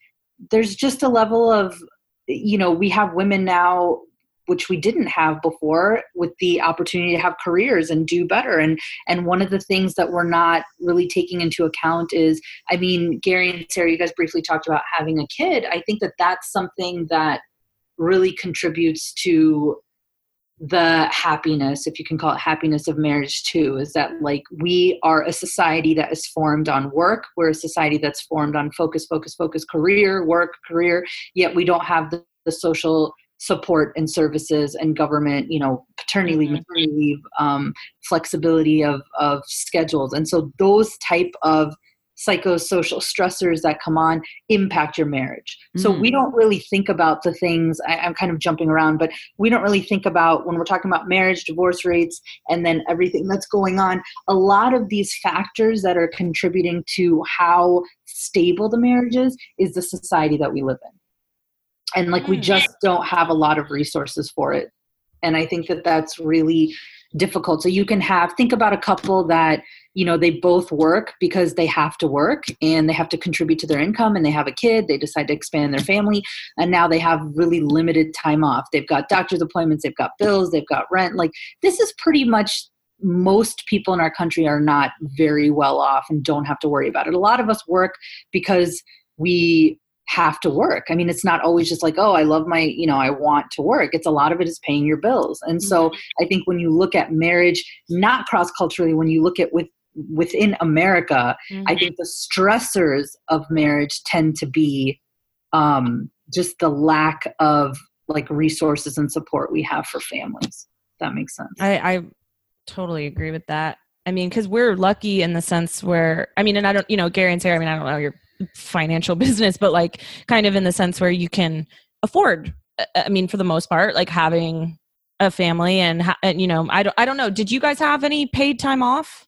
there's just a level of you know we have women now which we didn't have before with the opportunity to have careers and do better. And and one of the things that we're not really taking into account is i mean gary and sarah you guys briefly talked about having a kid. I think that that's something that really contributes to the happiness if you can call it happiness of marriage too is that like we are a society that is formed on work. We're a society that's formed on focus focus focus career work career yet we don't have the, the social support and services and government you know paternity leave Mhm. maternity leave um, flexibility of of schedules. And so those type of psychosocial stressors that come on impact your marriage. So we don't really think about the things I, i'm kind of jumping around but we don't really think about when we're talking about marriage divorce rates and then everything that's going on a lot of these factors that are contributing to how stable the marriage is is the society that we live in and like we Mm. just don't have a lot of resources for it. And i think that that's really difficult. So you can have think about a couple that you know they both work because they have to work and they have to contribute to their income and they have a kid they decide to expand their family and now they have really limited time off. They've got doctor's appointments they've got bills they've got rent. Like this is pretty much most people in our country are not very well off and don't have to worry about it. A lot of us work because we have to work. I mean it's not always just like oh i love my you know i want to work. It's a lot of it is paying your bills. And so i think when you look at marriage not cross culturally when you look at with within america i think the stressors of marriage tend to be um just the lack of like resources and support we have for families that makes sense. I, I totally agree with that. I mean, because we're lucky in the sense where, I mean, and I don't, you know, Gary and Sarah, I mean, I don't know your financial business, but like kind of in the sense where you can afford, uh, I mean, for the most part, like having a family and, ha- and you know, I don't, I don't know. Did you guys have any paid time off?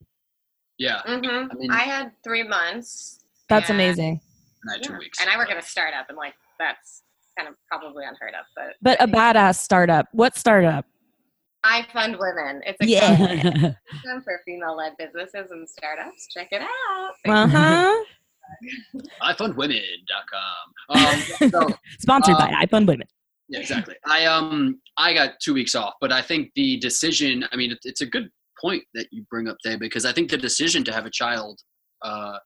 Yeah, hmm I mean- I had three months. That's and- amazing. and I had two yeah. weeks. And I work at a startup, and like that's kind of probably unheard of. But But a badass startup. What startup? I fund women. It's a Yeah. platform for female-led businesses and startups. Check it out. Uh huh. iFundWomen.com. Um, so, Sponsored Um, by iFundWomen. yeah, exactly. I um I got two weeks off, but I think the decision. I mean, it, it's a good point that you bring up there because I think the decision to have a child uh,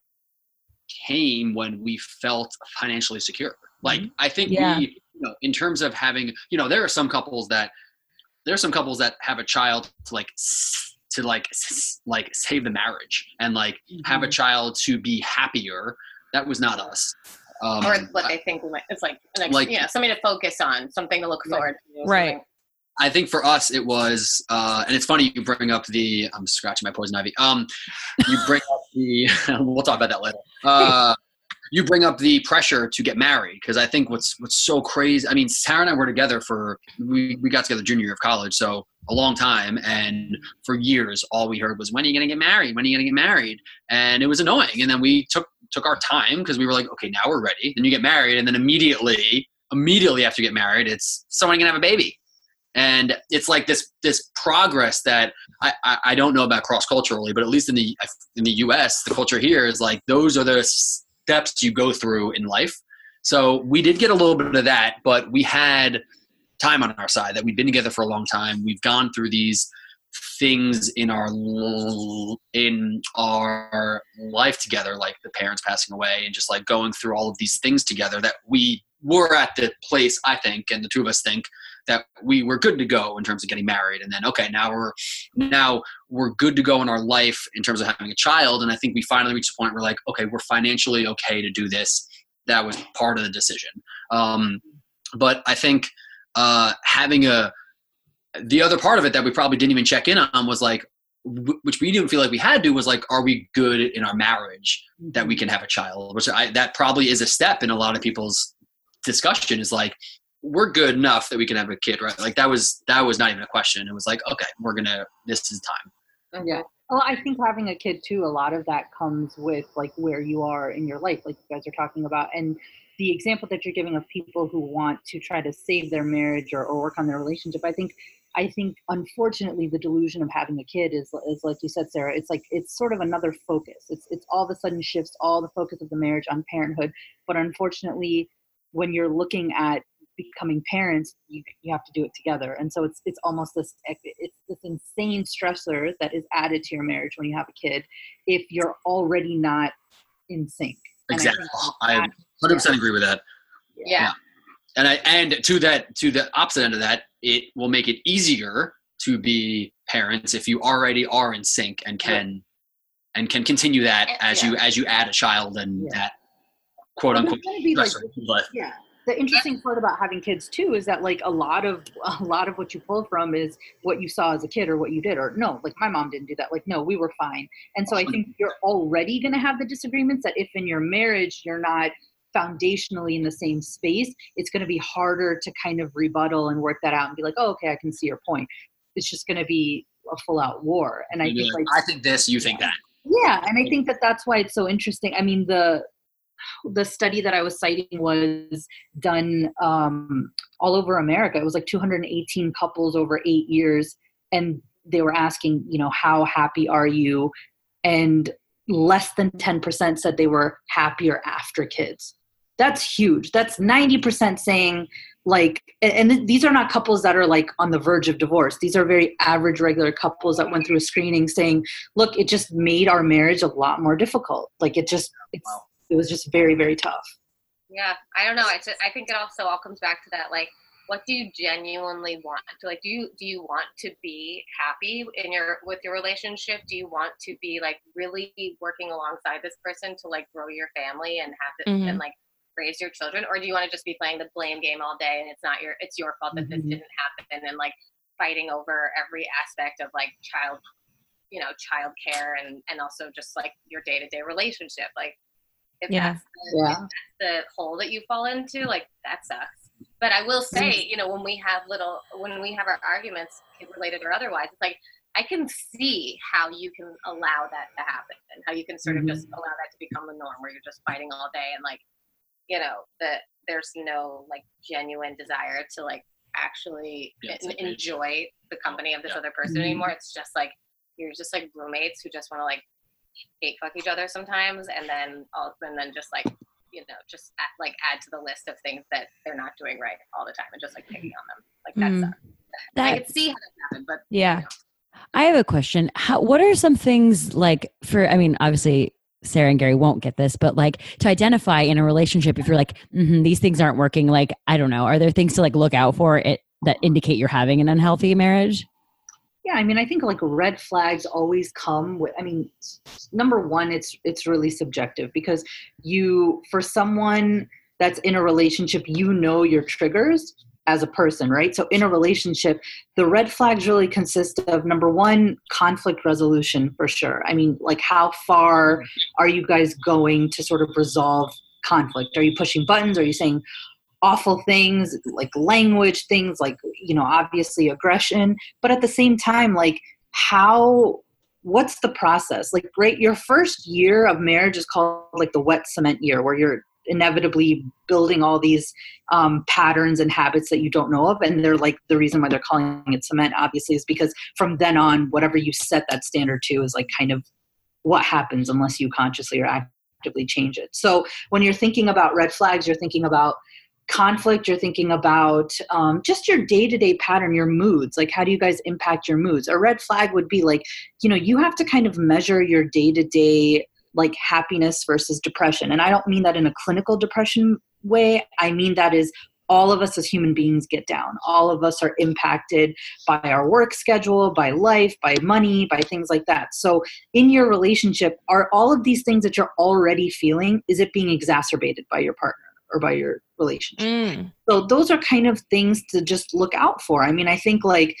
came when we felt financially secure. Like I think Yeah. we, you know, in terms of having, you know, there are some couples that there are some couples that have a child to like to like s- like save the marriage and like have a child to be happier. That was not us. Um, or what they think. It's like, like, Like- you know, something to focus on, something to look forward to. Right. I think for us it was, uh, and it's funny you bring up the. I'm scratching my poison ivy. Um, you bring up the. we'll talk about that later. Uh, you bring up the pressure to get married because I think what's what's so crazy. I mean, Sarah and I were together for we we got together junior year of college, so a long time, and for years all we heard was when are you gonna get married? When are you gonna get married? And it was annoying. And then we took took our time because we were like, okay, now we're ready. Then you get married, and then immediately immediately after you get married, it's someone gonna have a baby and it's like this this progress that I, I, I don't know about cross culturally, but at least in the in the U.S., the culture here is like those are the steps you go through in life. So we did get a little bit of that, but we had time on our side that we've been together for a long time. We've gone through these things in our in our life together, like the parents passing away, and just like going through all of these things together that we were at the place I think, and the two of us think that we were good to go in terms of getting married. And then okay now we're now we're good to go in our life in terms of having a child. And i think we finally reached a point where like okay we're financially okay to do this. That was part of the decision. Um, but i think uh, having a the other part of it that we probably didn't even check in on was like which we didn't feel like we had to was like are we good in our marriage that we can have a child? Which I, that probably is a step in a lot of people's discussion is like we're good enough that we can have a kid, right? Like that was that was not even a question. It was like, okay, we're gonna. This is time. Yeah. Well, I think having a kid too, a lot of that comes with like where you are in your life, like you guys are talking about. And the example that you're giving of people who want to try to save their marriage or, or work on their relationship, I think I think unfortunately the delusion of having a kid is is like you said, Sarah. It's like it's sort of another focus. It's it's all of a sudden shifts all the focus of the marriage on parenthood. But unfortunately, when you're looking at becoming parents, you you have to do it together. And so it's it's almost this eh, it's this insane stressor that is added to your marriage when you have a kid if you're already not in sync. And Exactly. I I 100 percent agree with that. Yeah. And I and to that to the opposite end of that, it will make it easier to be parents if you already are in sync and can and can continue that Yeah. as you as you add a child and Yeah. that quote unquote like stressor into life. yeah the interesting part about having kids too is that like a lot of a lot of what you pull from is what you saw as a kid or what you did or no like my mom didn't do that. Like no we were fine. And so i think you're already going to have the disagreements that if in your marriage you're not foundationally in the same space it's going to be harder to kind of rebuttal and work that out and be like oh okay i can see your point. It's just going to be a full out war. And i You'd think like I think this, you think that. yeah. And i think that that's why it's so interesting. I mean the the study that i was citing was done um, all over america. It was like 218 couples over eight years and they were asking you know how happy are you? And less than 10% said they were happier after kids. That's huge. That's 90% saying like and and these are not couples that are like on the verge of divorce. These are very average regular couples that went through a screening saying look it just made our marriage a lot more difficult. Like it just it's, it was just very very tough Yeah, I don't know. I, just, I think it also all comes back to that. Like, what do you genuinely want? Like, do you do you want to be happy in your with your relationship? Do you want to be like really working alongside this person to like grow your family and have it Mhm. and like raise your children, or do you want to just be playing the blame game all day and it's not your it's your fault that this Mhm. didn't happen and like fighting over every aspect of like child you know child care and and also just like your day to day relationship like if Yeah. that's the, Yeah. that's the hole that you fall into like that sucks but i will say you know when we have little when we have our arguments related or otherwise it's like i can see how you can allow that to happen and how you can sort of just allow that to become the norm where you're just fighting all day and like you know that there's no like genuine desire to like actually Yeah, it's en- enjoy the company of this Yeah. other person Mhm. anymore it's just like you're just like roommates who just want to like hate fuck each other sometimes and then all and then just like you know just add, like add to the list of things that they're not doing right all the time and just like picking on them like that Mm. sucks. i That could see how that happened but Yeah. I have a question. How, what are some things like for, I mean, obviously Sarah and Gary won't get this, but like to identify in a relationship, if you're like, mm these things aren't working, like, I don't know, are there things to like look out for it that indicate you're having an unhealthy marriage? Yeah i mean i think like red flags always come with i mean number one it's it's really subjective because you for someone that's in a relationship you know your triggers as a person right? So in a relationship the red flags really consist of number one conflict resolution for sure. I mean like how far are you guys going to sort of resolve conflict? Are you pushing buttons? Are you saying awful things like language things like you know obviously aggression. But at the same time like how what's the process? Like great your first year of marriage is called like the wet cement year where you're inevitably building all these um, patterns and habits that you don't know of. And they're like the reason why they're calling it cement obviously is because from then on whatever you set that standard to is like kind of what happens unless you consciously or actively change it. So when you're thinking about red flags you're thinking about conflict you're thinking about um, just your day-to-day pattern your moods like how do you guys impact your moods? A red flag would be like you know you have to kind of measure your day-to-day like happiness versus depression and i don't mean that in a clinical depression way i mean that is all of us as human beings get down. All of us are impacted by our work schedule by life by money by things like that. So in your relationship are all of these things that you're already feeling is it being exacerbated by your partner or by your relationship. Mm. so those are kind of things to just look out for. I mean i think like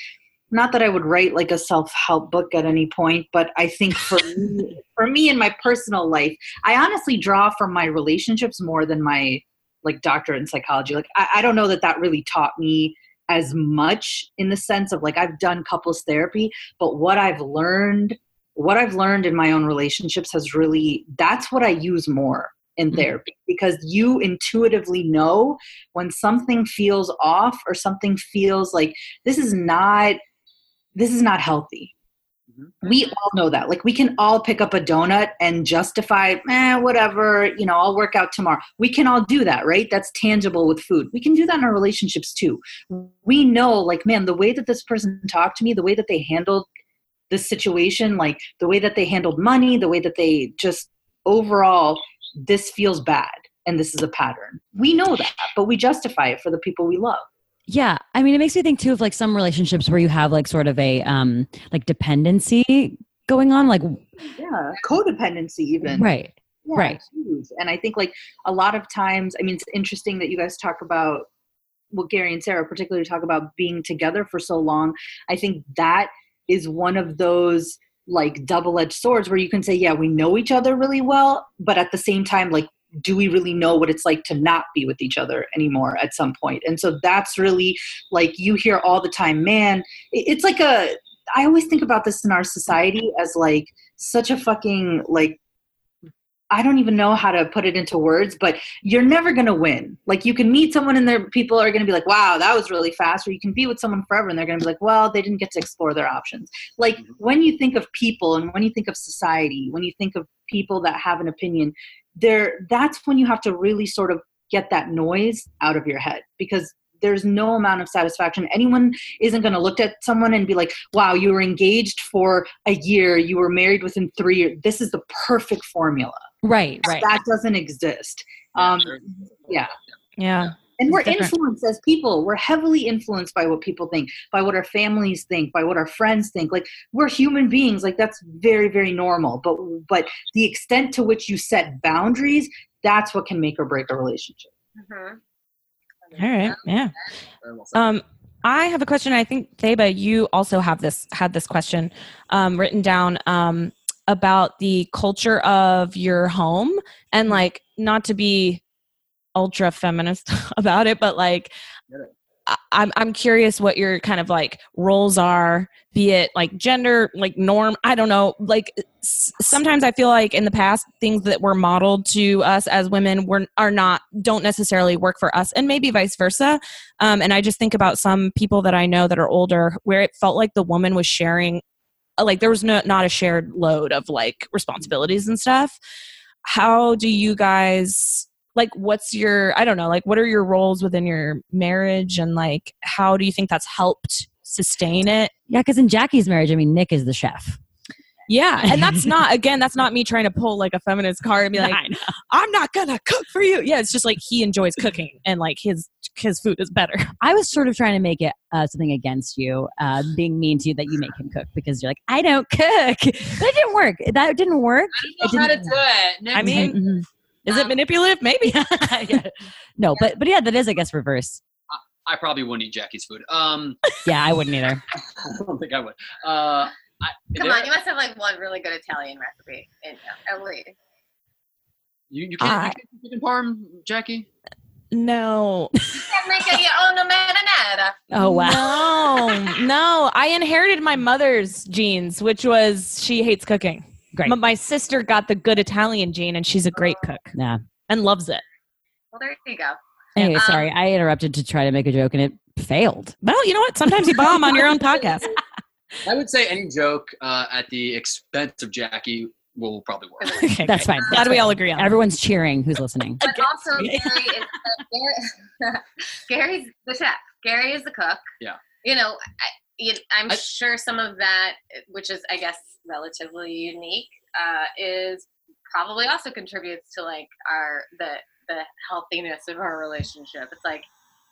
not that i would write like a self-help book at any point but i think for me for me in my personal life i honestly draw from my relationships more than my like doctorate in psychology. Like i, I don't know that that really taught me as much in the sense of like i've done couples therapy but what i've learned what i've learned in my own relationships has really that's what i use more in Mhm. therapy because you intuitively know when something feels off or something feels like this is not this is not healthy. We all know that. Like we can all pick up a donut and justify eh, whatever you know i'll work out tomorrow. We can all do that right? That's tangible with food. We can do that in our relationships too. We know like man the way that this person talked to me the way that they handled this situation like the way that they handled money the way that they just overall this feels bad and this is a pattern we know that but we justify it for the people we love Yeah, I mean, it makes me think too of like some relationships where you have like sort of a um like dependency going on, like yeah codependency even right, Yeah, Right. And I think like a lot of times, I mean, it's interesting that you guys talk about, well, Gary and Sarah particularly talk about being together for so long. I think that is one of those like double-edged swords where you can say, yeah, we know each other really well, but at the same time, like, do we really know what it's like to not be with each other anymore at some point? And so that's really like you hear all the time, man, it's like a, I always think about this in our society as like such a fucking like I don't even know how to put it into words, but you're never going to win. Like you can meet someone and their people are going to be like, "Wow, that was really fast." Or you can be with someone forever and they're going to be like, "Well, they didn't get to explore their options." Like Mhm. when you think of people and when you think of society, when you think of people that have an opinion, there that's when you have to really sort of get that noise out of your head because there's no amount of satisfaction. Anyone isn't going to look at someone and be like, wow, you were engaged for a year, you were married within three years. This is the perfect formula. Right, right. That doesn't exist. Um, yeah. Yeah. and we're different. influenced as people. We're heavily influenced by what people think, by what our families think, by what our friends think. Like we're human beings. Like that's very, very normal. But but the extent to which you set boundaries, that's what can make or break a relationship. Mhm. All right. Yeah. Very well said. Um, I have a question. I think Theba, you also have this had this question um, written down um, about the culture of your home, and like not to be ultra feminist about it, but like I'm I'm curious what your kind of like roles are, be it like gender, like norm. I don't know. Like s- sometimes I feel like in the past things that were modeled to us as women were are not don't necessarily work for us, and maybe vice versa. Um, and I just think about some people that I know that are older, where it felt like the woman was sharing, Uh, like there was no not a shared load of like responsibilities and stuff. How do you guys? like what's your i don't know like what are your roles within your marriage and like how do you think that's helped sustain it Yeah, because in Jackie's marriage, I mean, Nick is the chef. Yeah and that's not again that's not me trying to pull like a feminist card and be like I know. i'm not gonna cook for you yeah it's just like he enjoys cooking and like his his food is better I was sort of trying to make it uh, something against you, uh, being mean to you that you make him cook because you're like, I don't cook. But it didn't work. That didn't work. I don't know how to do it. Nick. I mean- Mhm. is it manipulative maybe Yeah. no, but but yeah, that is, I guess, reverse. I probably wouldn't eat Jackie's food. Um, Yeah, I wouldn't either. I don't think I would. Uh, I, Come there- on, you must have like one really good Italian recipe in you, at least. You, you can't, I- you can't chicken parm, Jackie? no You can't make it your own marinara. Oh wow. no no i inherited my mother's genes which was she hates cooking Great. but my sister got the good italian gene and she's a great cook Yeah. and loves it Well, there you go. Anyway, Um, sorry, I interrupted to try to make a joke and it failed. Well, you know what? Sometimes you bomb on your own podcast. I would say any joke uh, at the expense of Jackie will probably work. Okay, That's fine. Glad we all agree on that. Everyone's cheering who's listening. But also, Gary is Gary, Gary's the chef. Gary is the cook. Yeah. You know, I, you, I'm I- sure some of that, which is, I guess, relatively unique, uh, is probably also contributes to like our the the healthiness of our relationship. It's like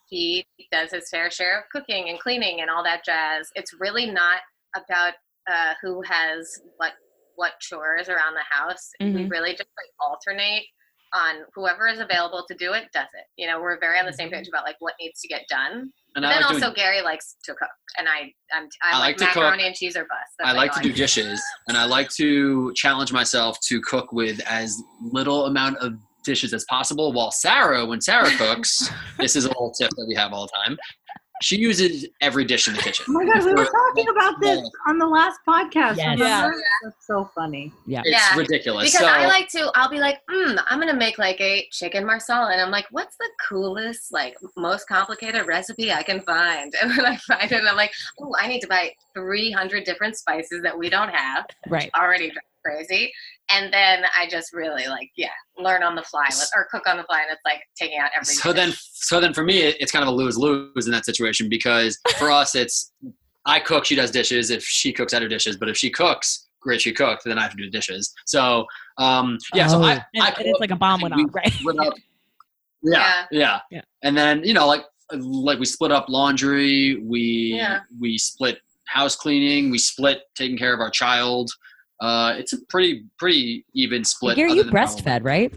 he does his fair share of cooking and cleaning and all that jazz. It's really not about uh, who has what what chores around the house. We Mhm. really just like alternate on whoever is available to do it does it. You know, we're very on the same page about like what needs to get done. And But then like also doing, Gary likes to cook, and I I'm, I, I like, like to cook. macaroni and cheese or bust. That's I like to do dishes, and I like to challenge myself to cook with as little amount of dishes as possible. While Sarah, when Sarah cooks, this is a little tip that we have all the time. she uses every dish in the kitchen. Oh my god, we were talking about this on the last podcast. Yes. Yeah. That's so funny. Yeah. It's Yeah, ridiculous. Because so I like to, I'll be like, mm, I'm gonna make like a chicken marsala, and I'm like, what's the coolest, like most complicated recipe I can find? And then I find it, and I'm like, oh, I need to buy 300 different spices that we don't have. Right. Already crazy, and then I just really like, yeah, learn on the fly with, or cook on the fly, and it's like taking out every. so dish. then so then for me it's kind of a lose lose in that situation because for us it's I cook, she does dishes. If she cooks, I do dishes. But if she cooks, great, she cooked, then I have to do the dishes. So um, yeah, so Oh. I, And, I and it's like a bomb went off, right? split up. Yeah, yeah, Yeah. And then you know, like like we split up laundry. We Yeah. we split house cleaning. We split taking care of our child. Uh, it's a pretty pretty even split. Gary, other you breastfed, right?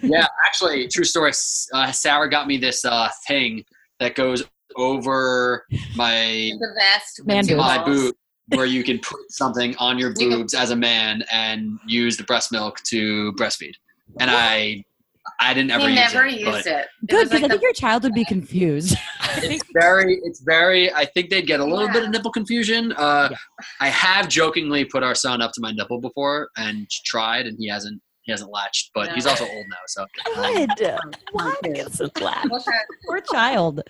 yeah, actually, true story. Uh, Sarah got me this uh, thing that goes over my the vest, Man my balls. boot, where you can put something on your You can- boobs as a man and use the breast milk to breastfeed. And I, I didn't ever He use it. used it. It Good, because like I think the- your child would be confused. It's very, it's very. I think they'd get a little bit of nipple confusion. Uh, Yeah. I have jokingly put our son up to my nipple before and tried, and he hasn't. He hasn't latched, but he's also old now. So Good. What? It's a laugh. Poor child.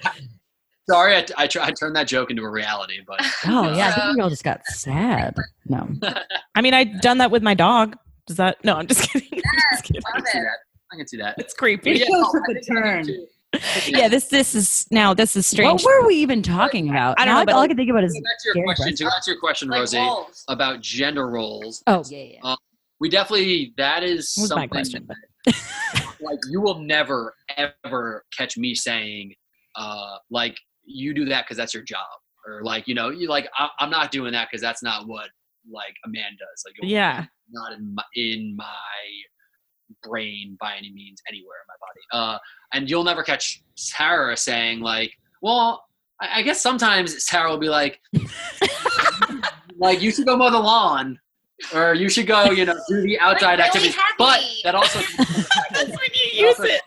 sorry, I, I, tr- I turned that joke into a reality, but Oh yeah, I think we all just got sad. No. I mean, I've done that with my dog. Does that? No, I'm just kidding. I'm just kidding. I can see that. I can see that. It's creepy. It Yeah, shows no, took I a turn. Yeah, this this is now this is strange. What were we even talking about? I don't Now know, but all I can think about is To your question, to answer your question, Like Rosie, wolves. about gender roles, Oh yeah, yeah. we definitely that is That was my something question, but- like you will never ever catch me saying uh like you do that because that's your job or like you know you like I, i'm not doing that because that's not what like a man does like Yeah. not in my, in my brain by any means anywhere in my body. Uh and you'll never catch sarah saying like well i, I guess sometimes sarah will be like like you should go mow the lawn or you should go you know do the outside really activities. but that also That's when you use it.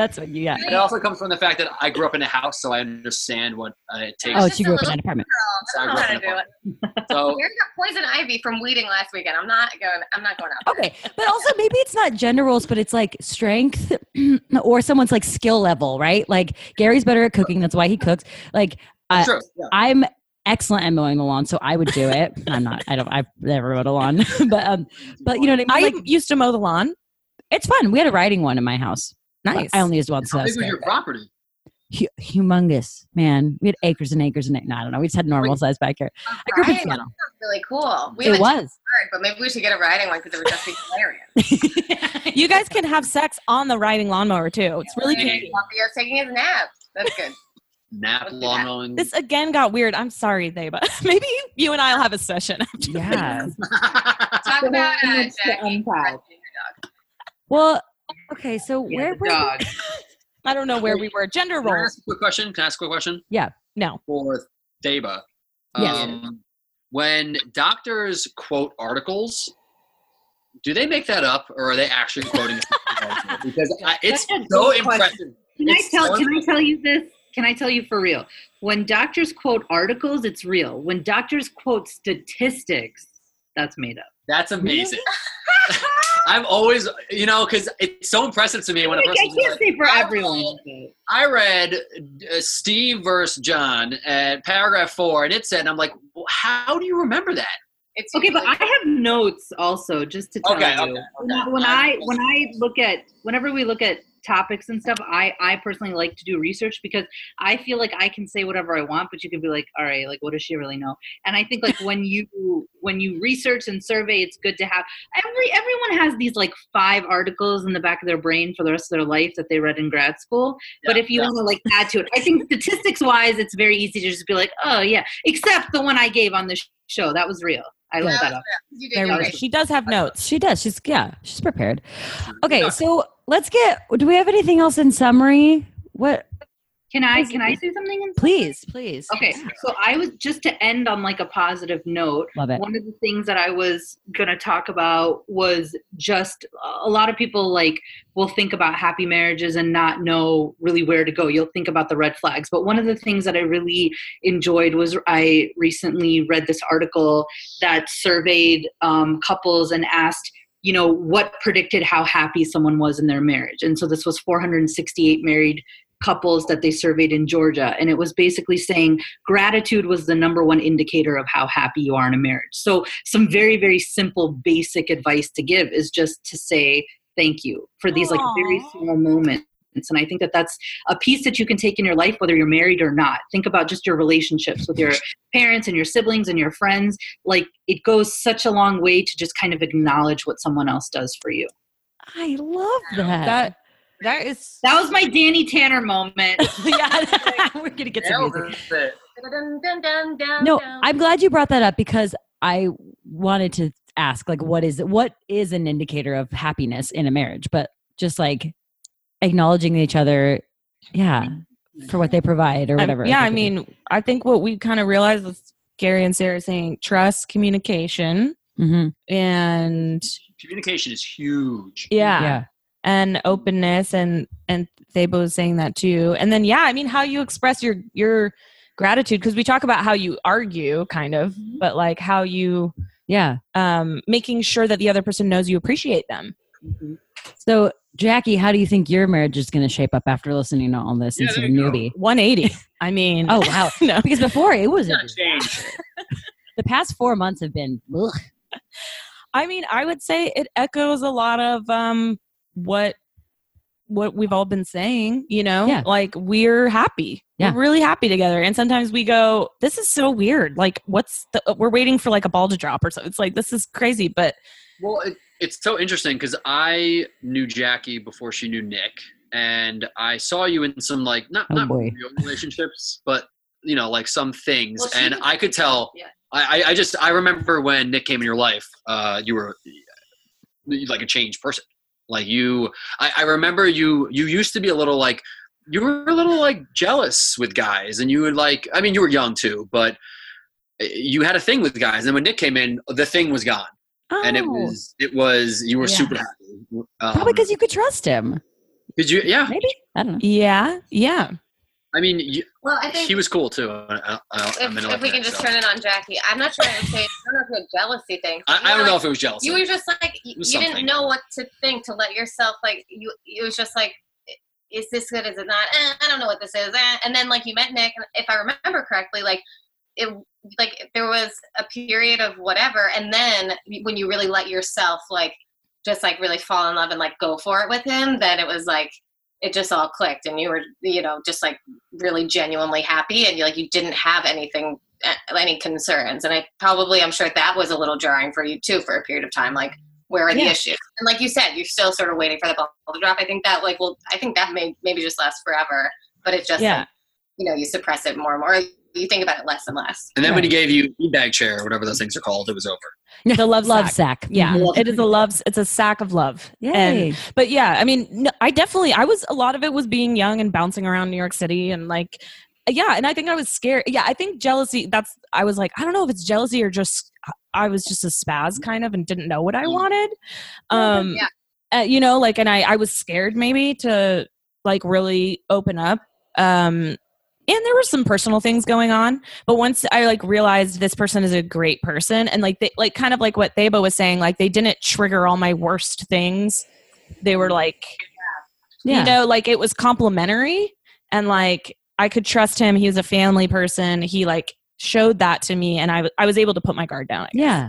That's what you got. It also comes from the fact that I grew up in a house, so I understand what uh, it takes. Oh, just she grew up in an apartment. I don't know how to do it. So Gary got poison ivy from weeding last weekend. I'm not going. I'm not going out. Okay, but also maybe it's not gender roles, but it's like strength or someone's like skill level, right? Like Gary's better at cooking, that's why he cooks. Like uh, true. Yeah. I'm excellent at mowing the lawn, so I would do it. I'm not. I don't. I've never mowed a lawn, but um, but you know what I I mean. Like used to mow the lawn. it's fun. We had a riding one in my house. But Nice. I only used one, so How big was your scared. property? Hu- humongous, man. We had acres and acres and ac- no, I don't know. We just had normal size backyard. I grew up in Seattle. sounds really cool. We It was. bird, but maybe we should get a riding one because it would just be hilarious. You guys can have sex on the riding lawnmower too. It's really Right? kinky. While Theo's taking his nap. That's good. Nap Let's do lawn that. mowing. This again got weird. I'm sorry, they, but maybe you, you and I'll have a session after. Yeah. Talk about uh, It's Jackie. Well, okay. So Yeah, where the were dog. I don't know where we were. Gender Can I roles. ask a quick question? Can I ask a quick question Yeah. No. for Theba? Yes. Um, when doctors quote articles, do they make that up, or are they actually quoting? Because I, it's That's a so good question. impressive. Can I tell? so Can I tell you this? Can I tell you for real? When doctors quote articles, it's real. When doctors quote statistics, that's made up. That's amazing. I'm always, you know, because it's so impressive to me when a I person. can't say for I everyone. I read uh, Steve versus John at paragraph four, and it said, I'm like, well, how do you remember that? It's Okay, but usually- I have notes also, just to tell Okay, you. okay, When, when I when I look at whenever we look at topics and stuff, I I personally like to do research because I feel like I can say whatever I want, but you could be like, all right, like what does she really know? And I think like when you when you research and survey, it's good to have every everyone has these like five articles in the back of their brain for the rest of their life that they read in grad school. but if you yeah. want to like add to it, I think statistics wise, it's very easy to just be like, oh yeah, except the one I gave on the show that was real. I Yeah, looked that up. You did There we go. She does have notes. She does. She's yeah. She's prepared. Okay, so let's get. Do we have anything else in summary? What? Can I can I say something? in- Please, please. Okay, so I was just to end on like a positive note. Love it. One of the things that I was gonna talk about was just a lot of people like will think about happy marriages and not know really where to go. You'll think about the red flags, but one of the things that I really enjoyed was I recently read this article that surveyed um, couples and asked you know what predicted how happy someone was in their marriage and so this was 468 married couples that they surveyed in Georgia. And it was basically saying gratitude was the number one indicator of how happy you are in a marriage. So, some very, very simple, basic advice to give is just to say thank you for these like very small moments. And I think that that's a piece that you can take in your life, whether you're married or not. Think about just your relationships with your parents and your siblings and your friends. Like it goes such a long way to just kind of acknowledge what someone else does for you. I love that. That that is That was my Danny Tanner moment. yeah, we're gonna get some music. No. I'm glad you brought that up because I wanted to ask, like, what is what is an indicator of happiness in a marriage? But just like acknowledging each other, yeah, for what they provide or I'm- whatever. yeah, I mean, I think what we kind of realized was Gary and Sarah saying trust, communication, hmm and Communication is huge. yeah, yeah, and openness, and and Theba was saying that too. And then yeah, I mean, how you express your your gratitude because we talk about how you argue, kind of, but like how you yeah. um making sure that the other person knows you appreciate them. So, Jackie, how do you think your marriage is going to shape up after listening to all this Yeah, since there you're a newbie? 180. I mean, Oh wow! no. Because before it was a, change. the past four months have been. Ugh. I mean, I would say it echoes a lot of um what what we've all been saying, you know? Yeah. Like we're happy. Yeah. We're really happy together. And sometimes we go, this is so weird. Like what's the we're waiting for like a ball to drop or something. It's like this is crazy, but Well, it, it's so interesting because I knew Jackie before she knew Nick, and I saw you in some like not Oh, not boy. real relationships, but you know, like some things, Well, and I could tell. Yeah. I, I- I just I remember when Nick came in your life, uh, you were like a changed person. Like you, I, I remember you. You used to be a little like you were a little like jealous with guys, and you would like. I mean, you were young too, but eh, you had a thing with guys. And when Nick came in, the thing was gone and it Oh. was it was you were Yeah. super happy. Um, probably because you could trust him. did you? Yeah, Maybe I don't know. yeah, yeah. I mean, you, well, I think he was cool too. I, I, if, I'm gonna if we can just so. turn it on Jackie, I'm not trying to say. I don't know if it's a jealousy thing. I, I don't were know if it was jealousy. You were just like you, didn't know what to think to let yourself like you. It was just like, is this good? Is it not? Eh, I don't know what this is. Eh. And then like you met Nick, and if I remember correctly, like it like there was a period of whatever, and then when you really let yourself like just like really fall in love and like go for it with him, then it was like it just all clicked, and you were you know just like really genuinely happy, and you like you didn't have anything uh, any concerns and i probably i'm sure that was a little jarring for you too for a period of time like where are the Yeah. issues and like you said you're still sort of waiting for the ball to drop i think that like well i think that may maybe just lasts forever but it just Yeah. like, you know you suppress it more and more you think about it less and less and then when he gave you bag chair or whatever those things are called, it was over. The love love sack. sack. Yeah. Mhm. It is a love it's a sack of love. And Yay. but yeah i mean no, i definitely i was a lot of it was being young and bouncing around new york city and like yeah and i think i was scared yeah i think jealousy that's i was like i don't know if it's jealousy or just i was just a spaz kind of and didn't know what i wanted um Yeah. uh, you know like and i i was scared maybe to like really open up um and there were some personal things going on but once i like realized this person is a great person and like they like kind of like what theba was saying like they didn't trigger all my worst things they were like Yeah. you know like it was complimentary and like i could trust him he was a family person he like showed that to me and I w- I was able to put my guard down I yeah.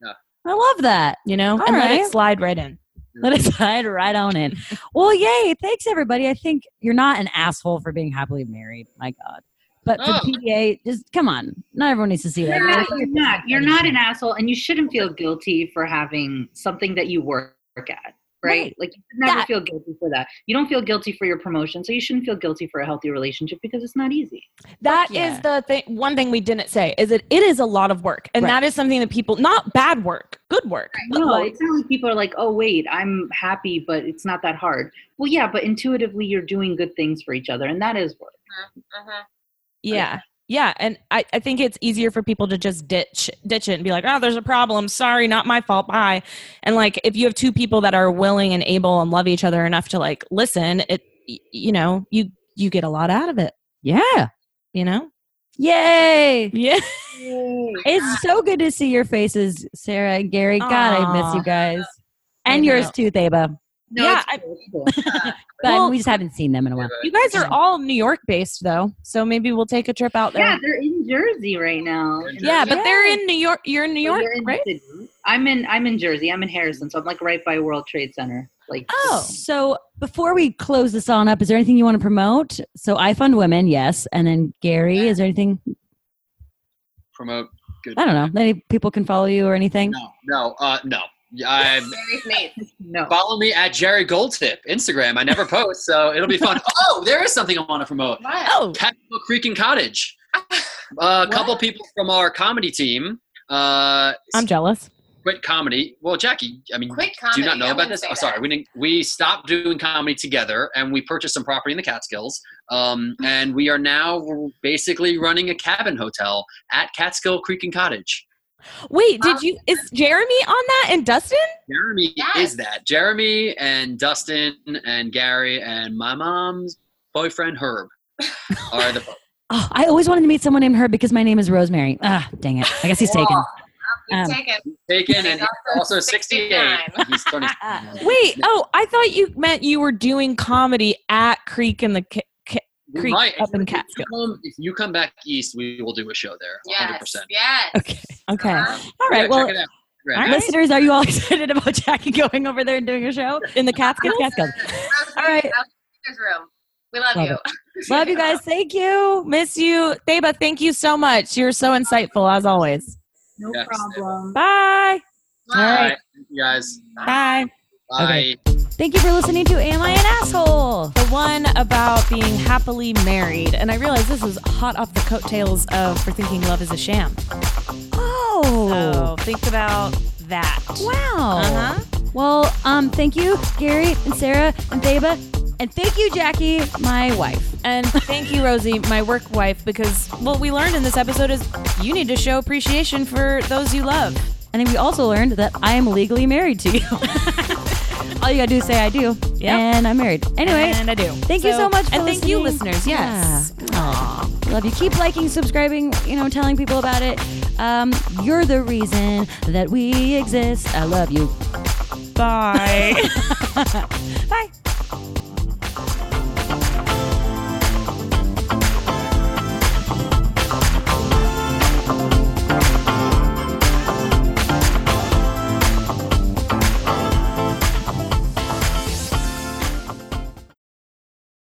Yeah. I love that. you know All and let it slide right in Let it slide right on in. Well, yay. Thanks, everybody. I think you're not an asshole for being happily married. My God. But for Oh. the PDA, just come on. Not everyone needs to see that. No, you're not. You're not an asshole, and you shouldn't feel guilty for having something that you work at. Right? Right. Like you should never That- feel guilty for that. You don't feel guilty for your promotion, so you shouldn't feel guilty for a healthy relationship because it's not easy. That is yeah. the thing one thing we didn't say is that it is a lot of work and Right. that is something that people not bad work good work No, like, it's not like people are like, "Oh, wait, I'm happy, but it's not that hard." Well, yeah, but intuitively, you're doing good things for each other, and that is work. Mhm. Yeah. Yeah. And I, I think it's easier for people to just ditch ditch it and be like, oh, there's a problem. Sorry, not my fault. Bye. And like if you have two people that are willing and able and love each other enough to like listen, it you know, you you get a lot out of it, Yeah. you know? Yay. Yeah. It's so good to see your faces, Sarah and Gary. God, I miss you guys. And yours too, Theba. No, Yeah, it's cool, it's cool. But Well- we just haven't seen them in a while. You guys are all New York based though. So maybe we'll take a trip out there. yeah, they're in Jersey right now. Yeah, but they're in New York. You're in New York, you're in right? city. I'm in I'm in Jersey. I'm in Harrison, so I'm like right by World Trade Center. Like Oh. So before we close this on up, is there anything you want to promote? So I fund women, yes. And then Gary, is there anything? Promote. Good. I don't know. Any people can follow you or anything? No, no, uh, no. I Gary's mates. no. follow me at Jerry Goldtip Instagram. I never post, so it'll be fun. Oh, there is something I want to promote. What? Oh, Catskill Creek and Cottage. Uh, a couple people from our comedy team uh, I'm jealous. quit comedy. Well, Jackie, I mean, Quit do you not know I about this? say Oh, sorry, we didn't. We stopped doing comedy together, and we purchased some property in the Catskills. Um, and we are now basically running a cabin hotel at Catskill Creek and Cottage. Wait, did you? Is Jeremy on that and Dustin? Jeremy Yes. is that. Jeremy and Dustin and Gary and my mom's boyfriend Herb are the. Oh, I always wanted to meet someone named Herb because my name is Rosemary. Ah, dang it. I guess he's taken. Um, taken. taken and also 68. He's Wait, oh, I thought you meant you were doing comedy at Creek in the Ca- Ca- We Creek might. up in If you Catskill. come- If you come back east, we will do a show there. 100%. Yes. Yes. Okay. Okay. Uh-huh. All Yeah. Well, check it out. Instagram. all right. Listeners, are you all excited about Jackie going over there and doing a show? in the Catskills. Catskills. All right. room. We love, Love you. Love you guys. Thank you. Miss you, Theba. Thank you so much. You're so insightful as always. No Yes. problem. Bye. Bye. All right. Thank you guys. Bye. Bye. Okay. Thank you for listening to Am I an Asshole? The one about being happily married. And I realized this was hot off the coattails of For Thinking Love is a Sham. Oh. So think about that. Wow. Uh-huh. Well, um, thank you, Gary and Sarah and Theba. And thank you, Jackie, my wife. And thank you, Rosie, my work wife, because what we learned in this episode is you need to show appreciation for those you love. And then we also learned that I am legally married to you. All you gotta do is say I do. Yep. And I'm married. Anyway, and I do. thank you so much for and thank you, listeners. Yes. Yeah. Love you. Keep liking, subscribing, you know, telling people about it. Um, you're the reason that we exist. I love you. Bye. Bye.